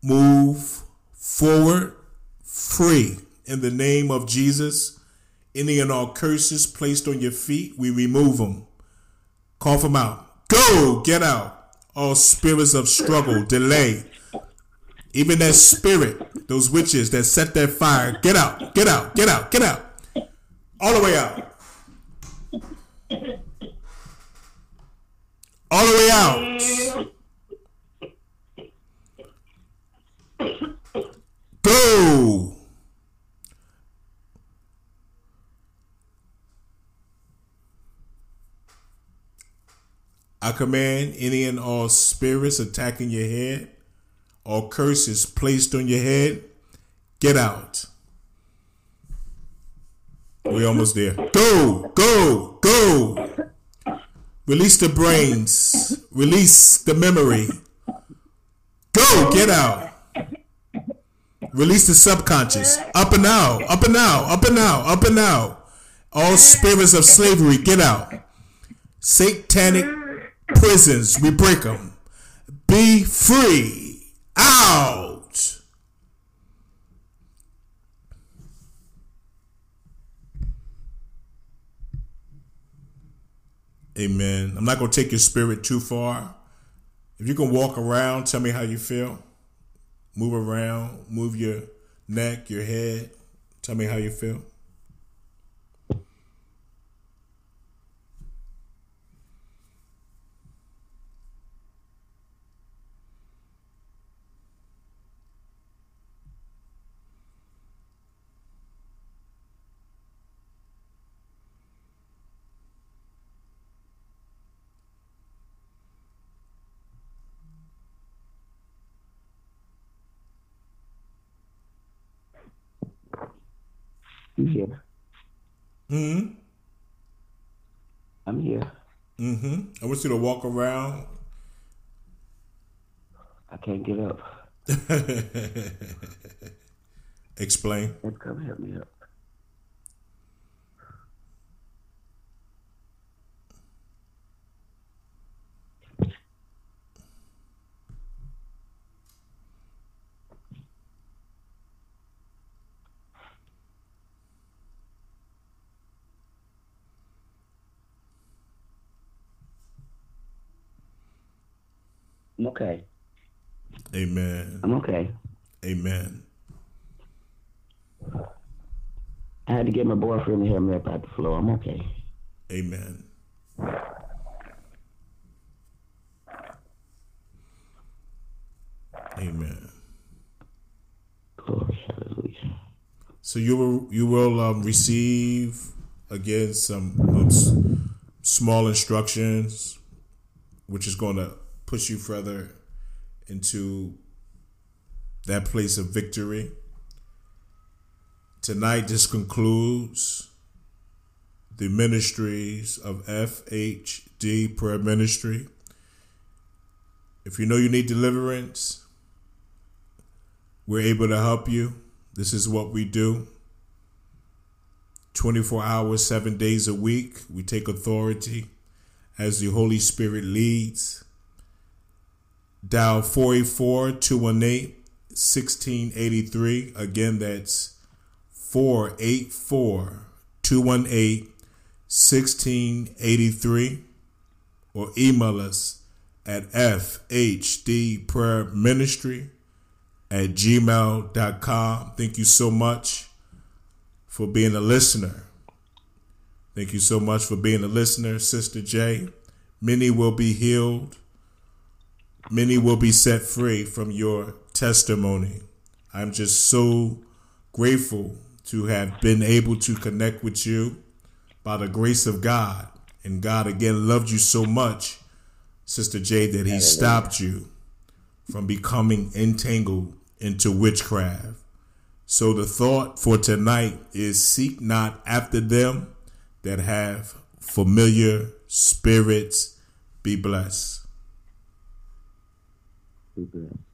move forward free in the name of Jesus. Any and all curses placed on your feet, we remove them. Cough them out. Go, get out. All spirits of struggle, delay, even that spirit, those witches that set that fire, get out, get out, get out, get out. All the way out. All the way out. Go. I command any and all spirits attacking your head, all curses placed on your head, get out. We're almost there. Go, go, go. Release the brains. Release the memory. Go, get out. Release the subconscious. Up and out, up and out, up and out, up and out. All spirits of slavery, get out. Satanic prisons, we break them. Be free. Out. Amen. I'm not going to take your spirit too far. If you can walk around, tell me how you feel. Move around, move your neck, your head. Tell me how you feel. You here? Hmm. I'm here. Mm-hmm. I want you to walk around. I can't get up. Explain. Let's come help me up. Okay. Amen. I'm okay. Amen. I had to get my boyfriend to help me up out the floor. I'm okay. Amen. Amen. Glory, hallelujah. So you will you will um, receive again some um, small instructions, which is going to push you further into that place of victory. Tonight, this concludes the ministries of FHD Prayer Ministry. If you know you need deliverance, we're able to help you. This is what we do. 24 hours, seven days a week. We take authority as the Holy Spirit leads. Dial 484 218 1683. Again, that's 484 218 1683. Or email us at fhdprayerministry at gmail.com. Thank you so much for being a listener. Thank you so much for being a listener, Sister J. Many will be healed. Many will be set free from your testimony. I'm just so grateful to have been able to connect with you by the grace of God. And God again loved you so much, Sister J, that He stopped you from becoming entangled into witchcraft. So the thought for tonight is seek not after them that have familiar spirits. Be blessed. Blessed.